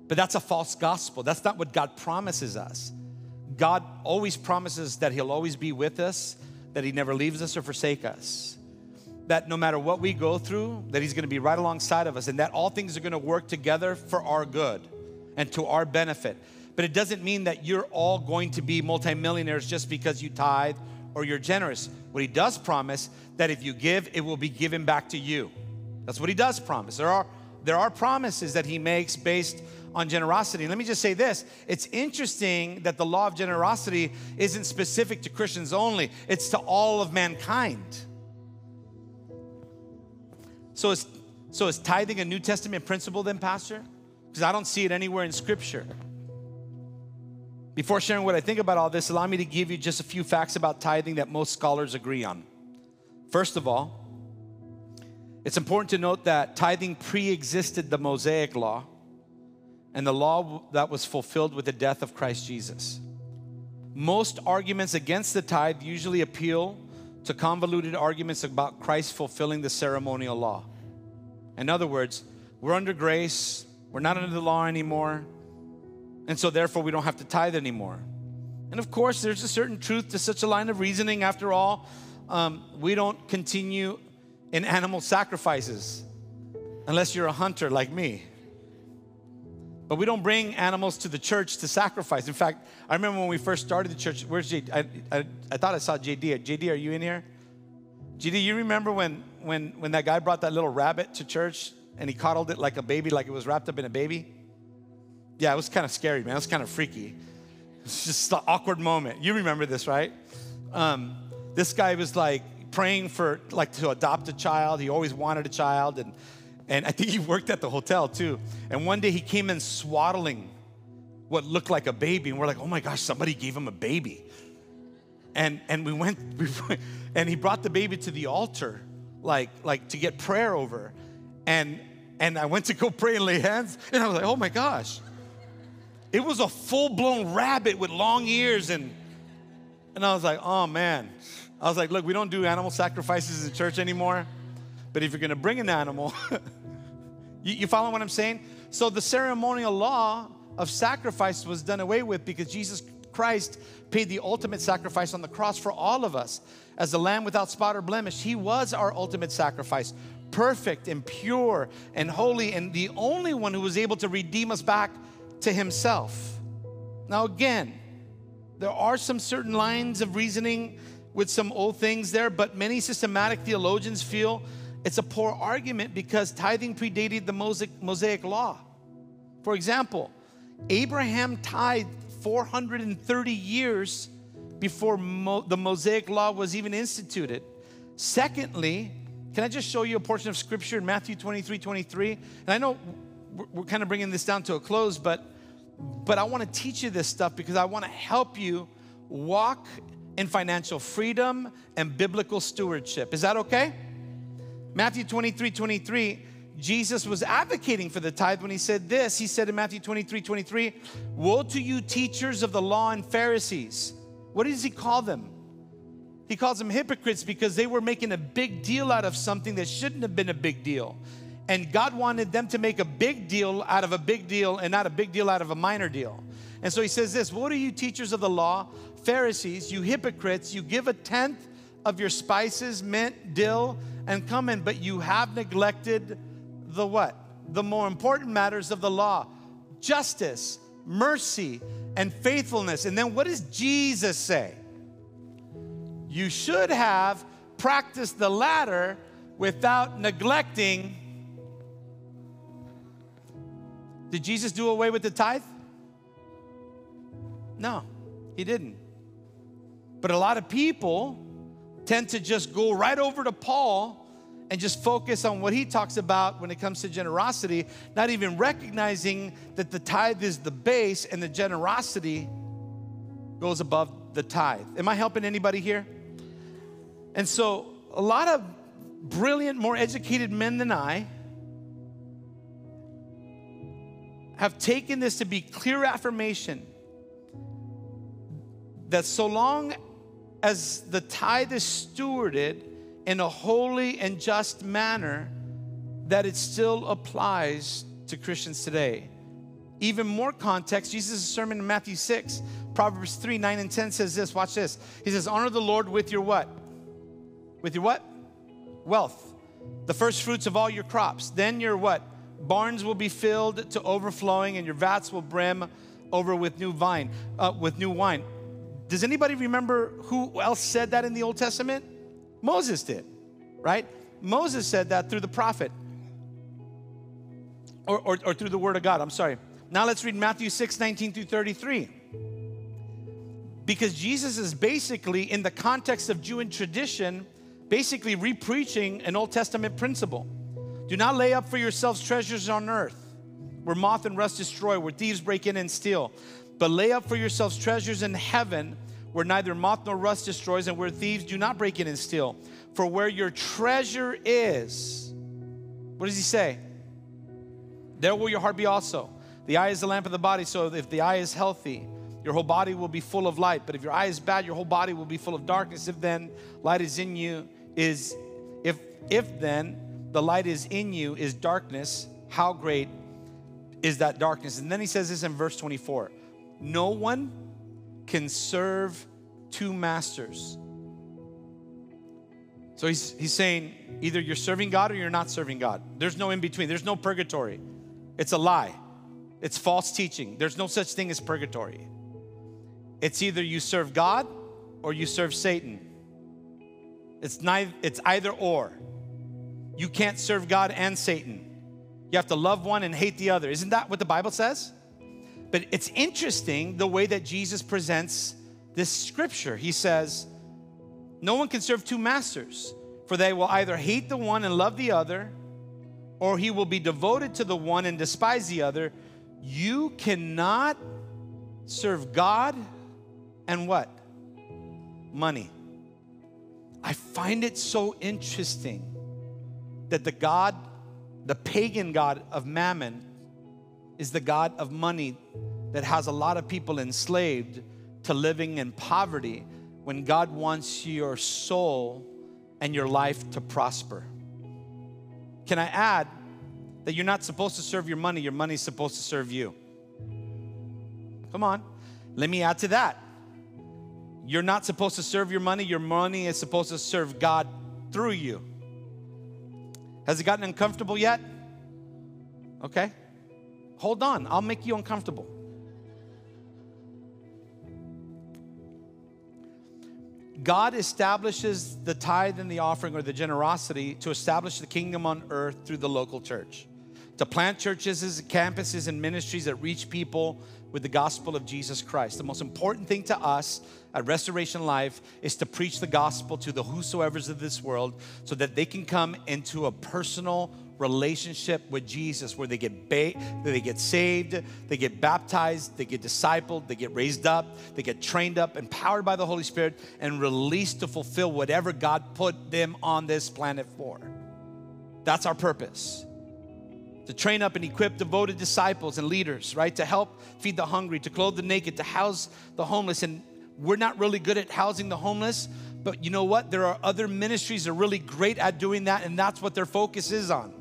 But that's a false gospel. That's not what God promises us. God always promises that He'll always be with us, that He never leaves us or forsake us. That no matter what we go through, that He's gonna be right alongside of us, and that all things are gonna work together for our good and to our benefit. But it doesn't mean that you're all going to be multimillionaires just because you tithe or you're generous. What He does promise that if you give, it will be given back to you. That's what He does promise. There are there are promises that He makes based on generosity. Let me just say this it's interesting that the law of generosity isn't specific to Christians only, it's to all of mankind. So is, so is tithing a New Testament principle then, Pastor? Because I don't see it anywhere in Scripture. Before sharing what I think about all this, allow me to give you just a few facts about tithing that most scholars agree on. First of all, it's important to note that tithing pre existed the Mosaic law and the law that was fulfilled with the death of Christ Jesus. Most arguments against the tithe usually appeal to convoluted arguments about Christ fulfilling the ceremonial law. In other words, we're under grace, we're not under the law anymore, and so therefore we don't have to tithe anymore. And of course, there's a certain truth to such a line of reasoning. After all, um, we don't continue in animal sacrifices unless you're a hunter like me. But we don't bring animals to the church to sacrifice. In fact, I remember when we first started the church, where's JD? I, I, I thought I saw JD. JD, are you in here? GD, you remember when, when, when that guy brought that little rabbit to church and he coddled it like a baby, like it was wrapped up in a baby? Yeah, it was kind of scary, man. It was kind of freaky. It's just an awkward moment. You remember this, right? Um, this guy was like praying for like to adopt a child. He always wanted a child, and and I think he worked at the hotel too. And one day he came in swaddling what looked like a baby, and we're like, oh my gosh, somebody gave him a baby. And and we went, we went and he brought the baby to the altar, like like to get prayer over, and and I went to go pray and lay hands, and I was like, oh my gosh it was a full blown rabbit with long ears. And, and I was like, oh man. I was like, look, we don't do animal sacrifices in church anymore. But if you're going to bring an animal, you, you follow what I'm saying? So the ceremonial law of sacrifice was done away with because Jesus Christ paid the ultimate sacrifice on the cross for all of us. As a lamb without spot or blemish, he was our ultimate sacrifice, perfect and pure and holy, and the only one who was able to redeem us back to himself. Now, again, there are some certain lines of reasoning with some old things there, but many systematic theologians feel it's a poor argument because tithing predated the Mosaic law. For example, Abraham tithed 430 years before Mo- the Mosaic law was even instituted. Secondly, can I just show you a portion of scripture in Matthew 23 23? And I know we're kind of bringing this down to a close, but but I want to teach you this stuff because I want to help you walk in financial freedom and biblical stewardship. Is that okay? Matthew 23 23, Jesus was advocating for the tithe when he said this. He said in Matthew 23 23, Woe to you, teachers of the law and Pharisees. What does he call them? He calls them hypocrites because they were making a big deal out of something that shouldn't have been a big deal. And God wanted them to make a big deal out of a big deal and not a big deal out of a minor deal. And so he says this What are you teachers of the law, Pharisees, you hypocrites? You give a tenth of your spices, mint, dill, and cumin, but you have neglected the what? The more important matters of the law justice, mercy, and faithfulness. And then what does Jesus say? You should have practiced the latter without neglecting did Jesus do away with the tithe? No, he didn't. But a lot of people tend to just go right over to Paul and just focus on what he talks about when it comes to generosity, not even recognizing that the tithe is the base and the generosity goes above the tithe. Am I helping anybody here? And so, a lot of brilliant, more educated men than I have taken this to be clear affirmation that so long as the tithe is stewarded in a holy and just manner, that it still applies to Christians today. Even more context, Jesus' sermon in Matthew 6, Proverbs 3, 9, and 10 says this. Watch this. He says, Honor the Lord with your what? With your what? Wealth. The first fruits of all your crops. Then your what? Barns will be filled to overflowing, and your vats will brim over with new vine, uh, with new wine. Does anybody remember who else said that in the Old Testament? Moses did, right? Moses said that through the prophet or, or, or through the word of God. I'm sorry. Now let's read Matthew 6 19 through 33. Because Jesus is basically, in the context of Jewish tradition, basically repreaching an Old Testament principle. Do not lay up for yourselves treasures on earth where moth and rust destroy, where thieves break in and steal. But lay up for yourselves treasures in heaven where neither moth nor rust destroys and where thieves do not break in and steal. For where your treasure is, what does he say? There will your heart be also. The eye is the lamp of the body, so if the eye is healthy, your whole body will be full of light. But if your eye is bad, your whole body will be full of darkness. If then light is in you, is if if then the light is in you is darkness, how great is that darkness? And then he says this in verse 24 No one can serve two masters. So he's, he's saying either you're serving God or you're not serving God. There's no in between, there's no purgatory. It's a lie, it's false teaching. There's no such thing as purgatory. It's either you serve God or you serve Satan. It's, neither, it's either or. You can't serve God and Satan. You have to love one and hate the other. Isn't that what the Bible says? But it's interesting the way that Jesus presents this scripture. He says, No one can serve two masters, for they will either hate the one and love the other, or he will be devoted to the one and despise the other. You cannot serve God and what? Money. I find it so interesting that the God, the pagan God of mammon, is the God of money that has a lot of people enslaved to living in poverty when God wants your soul and your life to prosper. Can I add that you're not supposed to serve your money, your money's supposed to serve you? Come on, let me add to that. You're not supposed to serve your money, your money is supposed to serve God through you. Has it gotten uncomfortable yet? Okay. Hold on, I'll make you uncomfortable. God establishes the tithe and the offering or the generosity to establish the kingdom on earth through the local church, to plant churches, campuses, and ministries that reach people with the gospel of Jesus Christ. The most important thing to us at Restoration Life is to preach the gospel to the whosoever's of this world so that they can come into a personal relationship with Jesus where they get ba- they get saved, they get baptized, they get discipled, they get raised up, they get trained up, empowered by the Holy Spirit and released to fulfill whatever God put them on this planet for. That's our purpose to train up and equip devoted disciples and leaders, right? To help feed the hungry, to clothe the naked, to house the homeless. And we're not really good at housing the homeless, but you know what? There are other ministries that are really great at doing that, and that's what their focus is on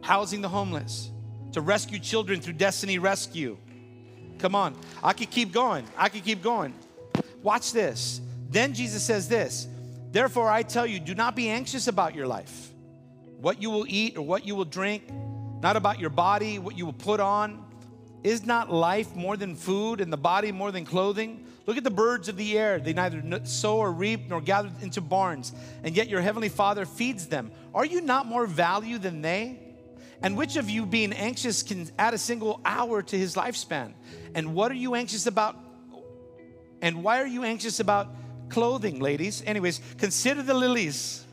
housing the homeless, to rescue children through Destiny Rescue. Come on, I could keep going. I could keep going. Watch this. Then Jesus says this Therefore, I tell you, do not be anxious about your life, what you will eat or what you will drink not about your body, what you will put on. Is not life more than food and the body more than clothing? Look at the birds of the air. They neither sow or reap nor gather into barns, and yet your heavenly Father feeds them. Are you not more value than they? And which of you, being anxious, can add a single hour to his lifespan? And what are you anxious about? And why are you anxious about clothing, ladies? Anyways, consider the lilies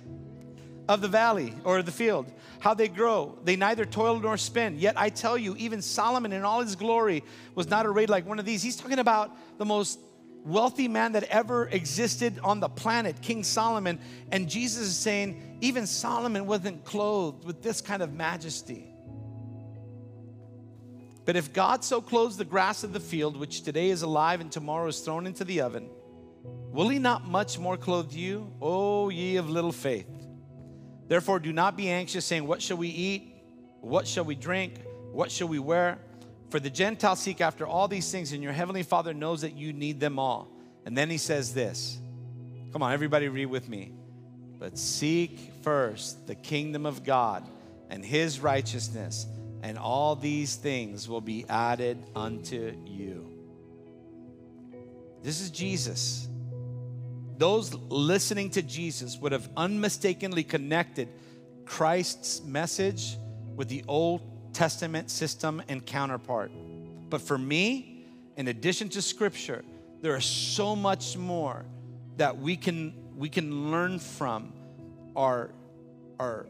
of the valley or the field, how they grow. They neither toil nor spin. Yet I tell you, even Solomon in all his glory was not arrayed like one of these. He's talking about the most wealthy man that ever existed on the planet, King Solomon. And Jesus is saying, even Solomon wasn't clothed with this kind of majesty. But if God so clothes the grass of the field, which today is alive and tomorrow is thrown into the oven, will he not much more clothe you, O ye of little faith? Therefore, do not be anxious, saying, What shall we eat? What shall we drink? What shall we wear? For the Gentiles seek after all these things, and your heavenly Father knows that you need them all. And then he says this Come on, everybody, read with me. But seek first the kingdom of God and his righteousness, and all these things will be added unto you. This is Jesus those listening to Jesus would have unmistakably connected Christ's message with the Old Testament system and counterpart. But for me, in addition to scripture, there is so much more that we can we can learn from our our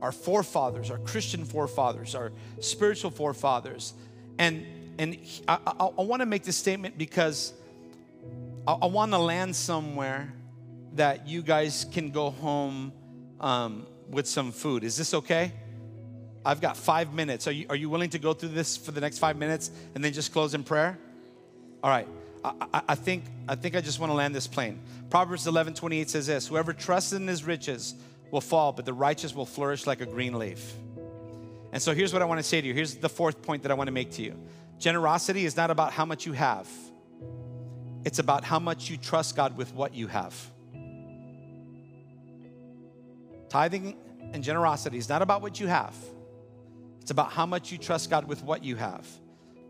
our forefathers, our Christian forefathers, our spiritual forefathers. And and I, I, I want to make this statement because I, I want to land somewhere that you guys can go home um, with some food. Is this okay? I've got five minutes. Are you, are you willing to go through this for the next five minutes and then just close in prayer? All right. I, I, I think I think I just want to land this plane. Proverbs 11, 28 says this Whoever trusts in his riches will fall, but the righteous will flourish like a green leaf. And so here's what I want to say to you. Here's the fourth point that I want to make to you. Generosity is not about how much you have. It's about how much you trust God with what you have. Tithing and generosity is not about what you have, it's about how much you trust God with what you have.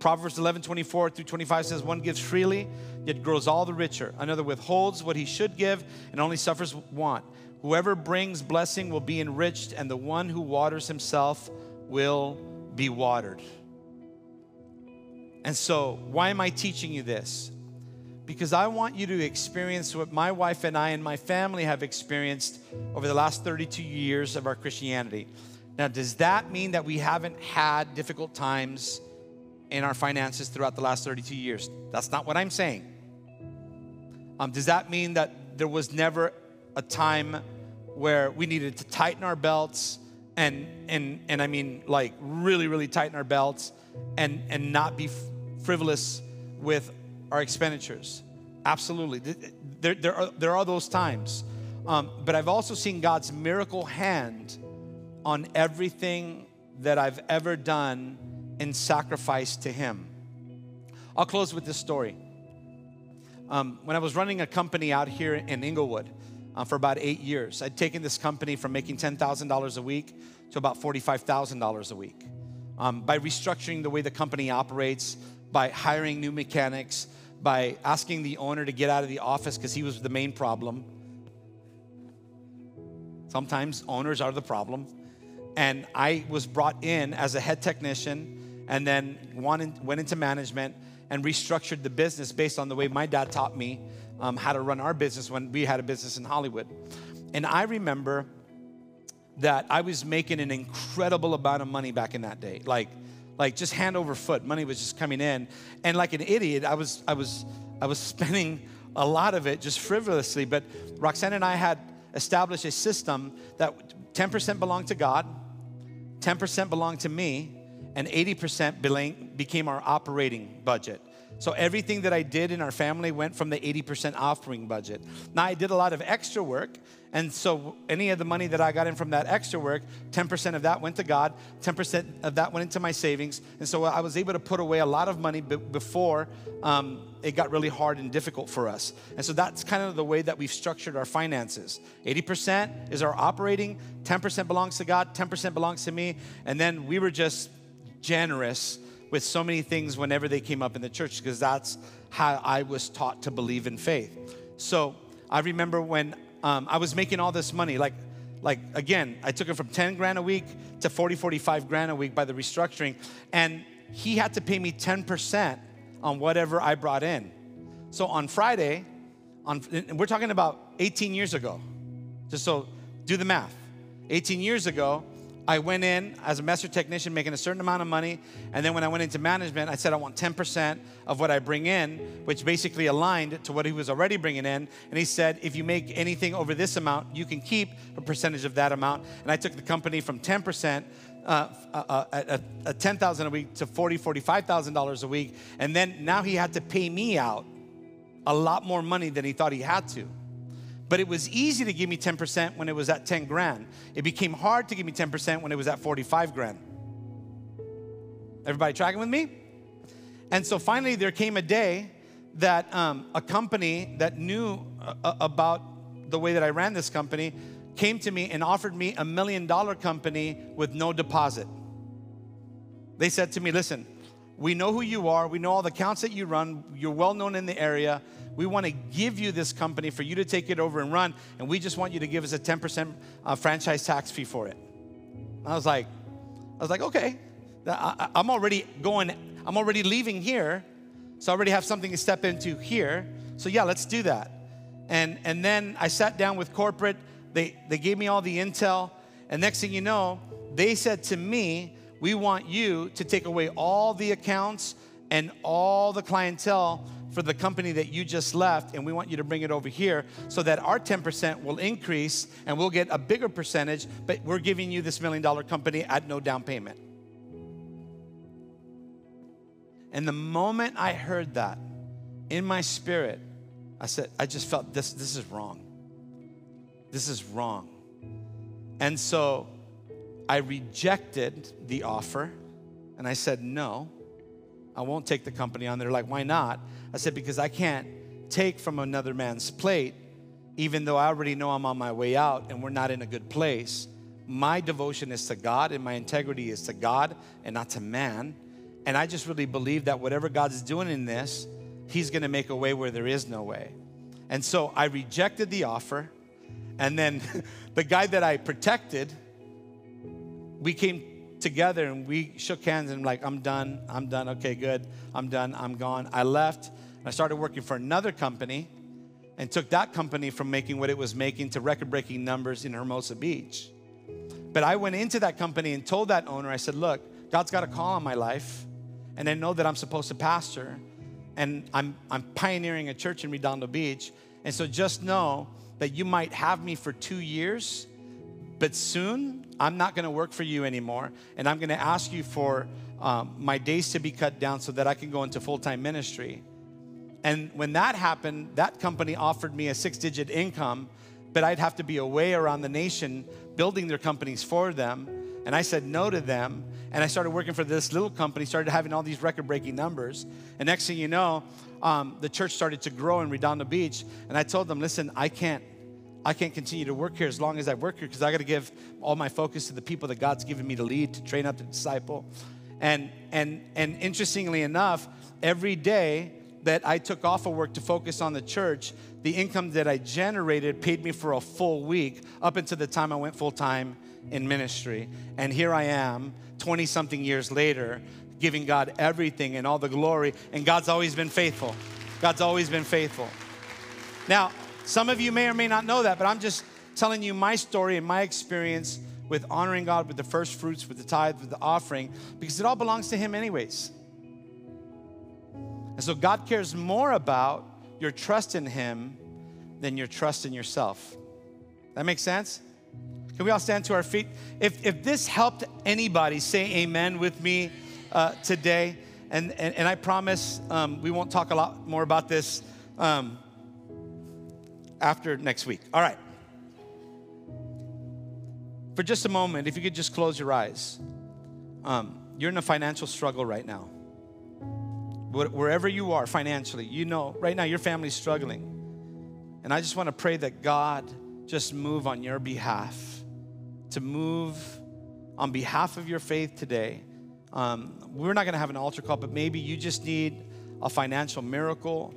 Proverbs 11, 24 through 25 says, One gives freely, yet grows all the richer. Another withholds what he should give and only suffers want. Whoever brings blessing will be enriched, and the one who waters himself will be watered. And so, why am I teaching you this? Because I want you to experience what my wife and I and my family have experienced over the last 32 years of our Christianity. Now, does that mean that we haven't had difficult times in our finances throughout the last 32 years? That's not what I'm saying. Um, does that mean that there was never a time where we needed to tighten our belts and and and I mean like really really tighten our belts and and not be frivolous with our expenditures. Absolutely, there there are there are those times, um, but I've also seen God's miracle hand on everything that I've ever done in sacrifice to Him. I'll close with this story. Um, when I was running a company out here in Inglewood, uh, for about eight years. I'd taken this company from making $10,000 a week to about $45,000 a week. Um, by restructuring the way the company operates, by hiring new mechanics, by asking the owner to get out of the office because he was the main problem. Sometimes owners are the problem. And I was brought in as a head technician and then went into management and restructured the business based on the way my dad taught me um, how to run our business when we had a business in Hollywood. And I remember that I was making an incredible amount of money back in that day. Like, like just hand over foot, money was just coming in. And like an idiot, I was, I was, I was spending a lot of it just frivolously. But Roxanne and I had established a system that 10% belonged to God, 10% belonged to me, and 80% became our operating budget. So everything that I did in our family went from the 80% offering budget. Now I did a lot of extra work, and so any of the money that I got in from that extra work, 10% of that went to God, 10% of that went into my savings. And so I was able to put away a lot of money b- before um, it got really hard and difficult for us. And so that's kind of the way that we've structured our finances. 80% is our operating, 10% belongs to God, 10% belongs to me, and then we were just generous with so many things whenever they came up in the church because that's how I was taught to believe in faith. So I remember when um, I was making all this money, like, like again, I took it from 10 grand a week to 40, 45 grand a week by the restructuring. And he had to pay me 10% on whatever I brought in. So on Friday, on, we're talking about 18 years ago. Just so do the math. 18 years ago, I went in as a master technician making a certain amount of money. And then when I went into management, I said I want 10% of what I bring in, which basically aligned to what he was already bringing in. And he said, if you make anything over this amount, you can keep a percentage of that amount. And I took the company from 10%. Uh, uh, uh, at, 10000 a week to 40 $45,000 a week. And then now he had to pay me out a lot more money than he thought he had to. But it was easy to give me 10% when it was at 10 grand. It became hard to give me 10% when it was at 45 grand. Everybody tracking with me? And so finally, there came a day that um, a company that knew uh, about the way that I ran this company came to me and offered me a million dollar company with no deposit. They said to me, Listen, we know who you are, we know all the accounts that you run, you're well known in the area. We want to give you this company for you to take it over and run, and we just want you to give us a 10% uh, franchise tax fee for it. I was like, I was like, okay, I, I'm already going, I'm already leaving here, so I already have something to step into here. So yeah, let's do that. And and then I sat down with corporate. They they gave me all the intel, and next thing you know, they said to me, "We want you to take away all the accounts and all the clientele for the company that you just left, and we want you to bring it over here so that our 10% will increase and we'll get a bigger percentage, but we're giving you this million dollar company at no down payment. And the moment I heard that in my spirit, I said, I just felt this, this is wrong. This is wrong. And so I rejected the offer and I said, no, I won't take the company on. They're like, why not? I said, because I can't take from another man's plate, even though I already know I'm on my way out and we're not in a good place. My devotion is to God and my integrity is to God and not to man. And I just really believe that whatever God's doing in this, He's gonna make a way where there is no way. And so I rejected the offer. And then the guy that I protected, we came together and we shook hands and like, I'm done, I'm done, okay, good, I'm done, I'm gone. I left. And I started working for another company and took that company from making what it was making to record breaking numbers in Hermosa Beach. But I went into that company and told that owner, I said, Look, God's got a call on my life, and I know that I'm supposed to pastor, and I'm, I'm pioneering a church in Redondo Beach. And so just know that you might have me for two years, but soon I'm not gonna work for you anymore, and I'm gonna ask you for um, my days to be cut down so that I can go into full time ministry. And when that happened, that company offered me a six digit income, but I'd have to be away around the nation building their companies for them. And I said no to them. And I started working for this little company, started having all these record breaking numbers. And next thing you know, um, the church started to grow in Redondo Beach. And I told them, listen, I can't. I can't continue to work here as long as I work here because I got to give all my focus to the people that God's given me to lead, to train up, to disciple. And and and interestingly enough, every day that I took off of work to focus on the church, the income that I generated paid me for a full week up until the time I went full time in ministry. And here I am, 20 something years later, giving God everything and all the glory. And God's always been faithful. God's always been faithful. Now, some of you may or may not know that, but I'm just telling you my story and my experience with honoring God with the first fruits, with the tithe, with the offering, because it all belongs to Him, anyways. And so God cares more about your trust in Him than your trust in yourself. That makes sense? Can we all stand to our feet? If, if this helped anybody, say amen with me uh, today. And, and, and, I promise um, we won't talk a lot more about this um, after next week. All right. For just a moment, if you could just close your eyes. Um, you're in a financial struggle right now wherever you are financially, you know right now your family's struggling. And I just want to pray that God just move on your behalf, to move on behalf of your faith today. Um, we're not going to have an altar call, but maybe you just need a financial miracle.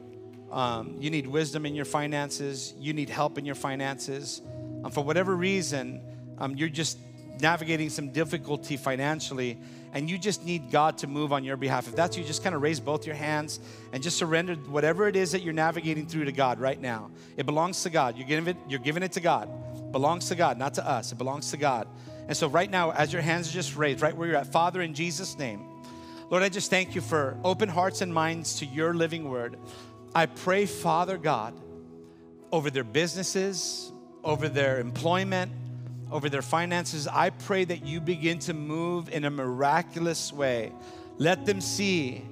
Um, you need wisdom in your finances. You need help in your finances. Um, for whatever reason, um, you're just navigating some difficulty financially and you just need God to move on your behalf. If that's you, just kind of raise both your hands and just surrender whatever it is that you're navigating through to God right now. It belongs to God. You're giving it, you're giving it to God. Belongs to God, not to us. It belongs to God. And so right now, as your hands are just raised, right where you're at, Father, in Jesus' name, Lord, I just thank you for open hearts and minds to your living word. I pray, Father God, over their businesses, over their employment, over their finances, I pray that you begin to move in a miraculous way. Let them see,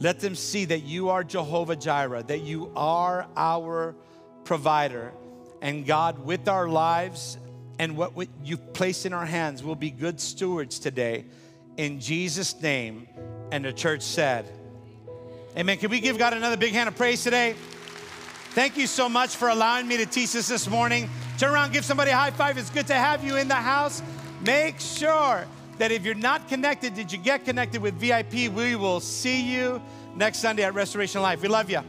let them see that you are Jehovah Jireh, that you are our provider. And God, with our lives and what you've placed in our hands, we'll be good stewards today. In Jesus' name. And the church said, Amen. Can we give God another big hand of praise today? Thank you so much for allowing me to teach this this morning. Turn around, give somebody a high five. It's good to have you in the house. Make sure that if you're not connected, did you get connected with VIP? We will see you next Sunday at Restoration Life. We love you.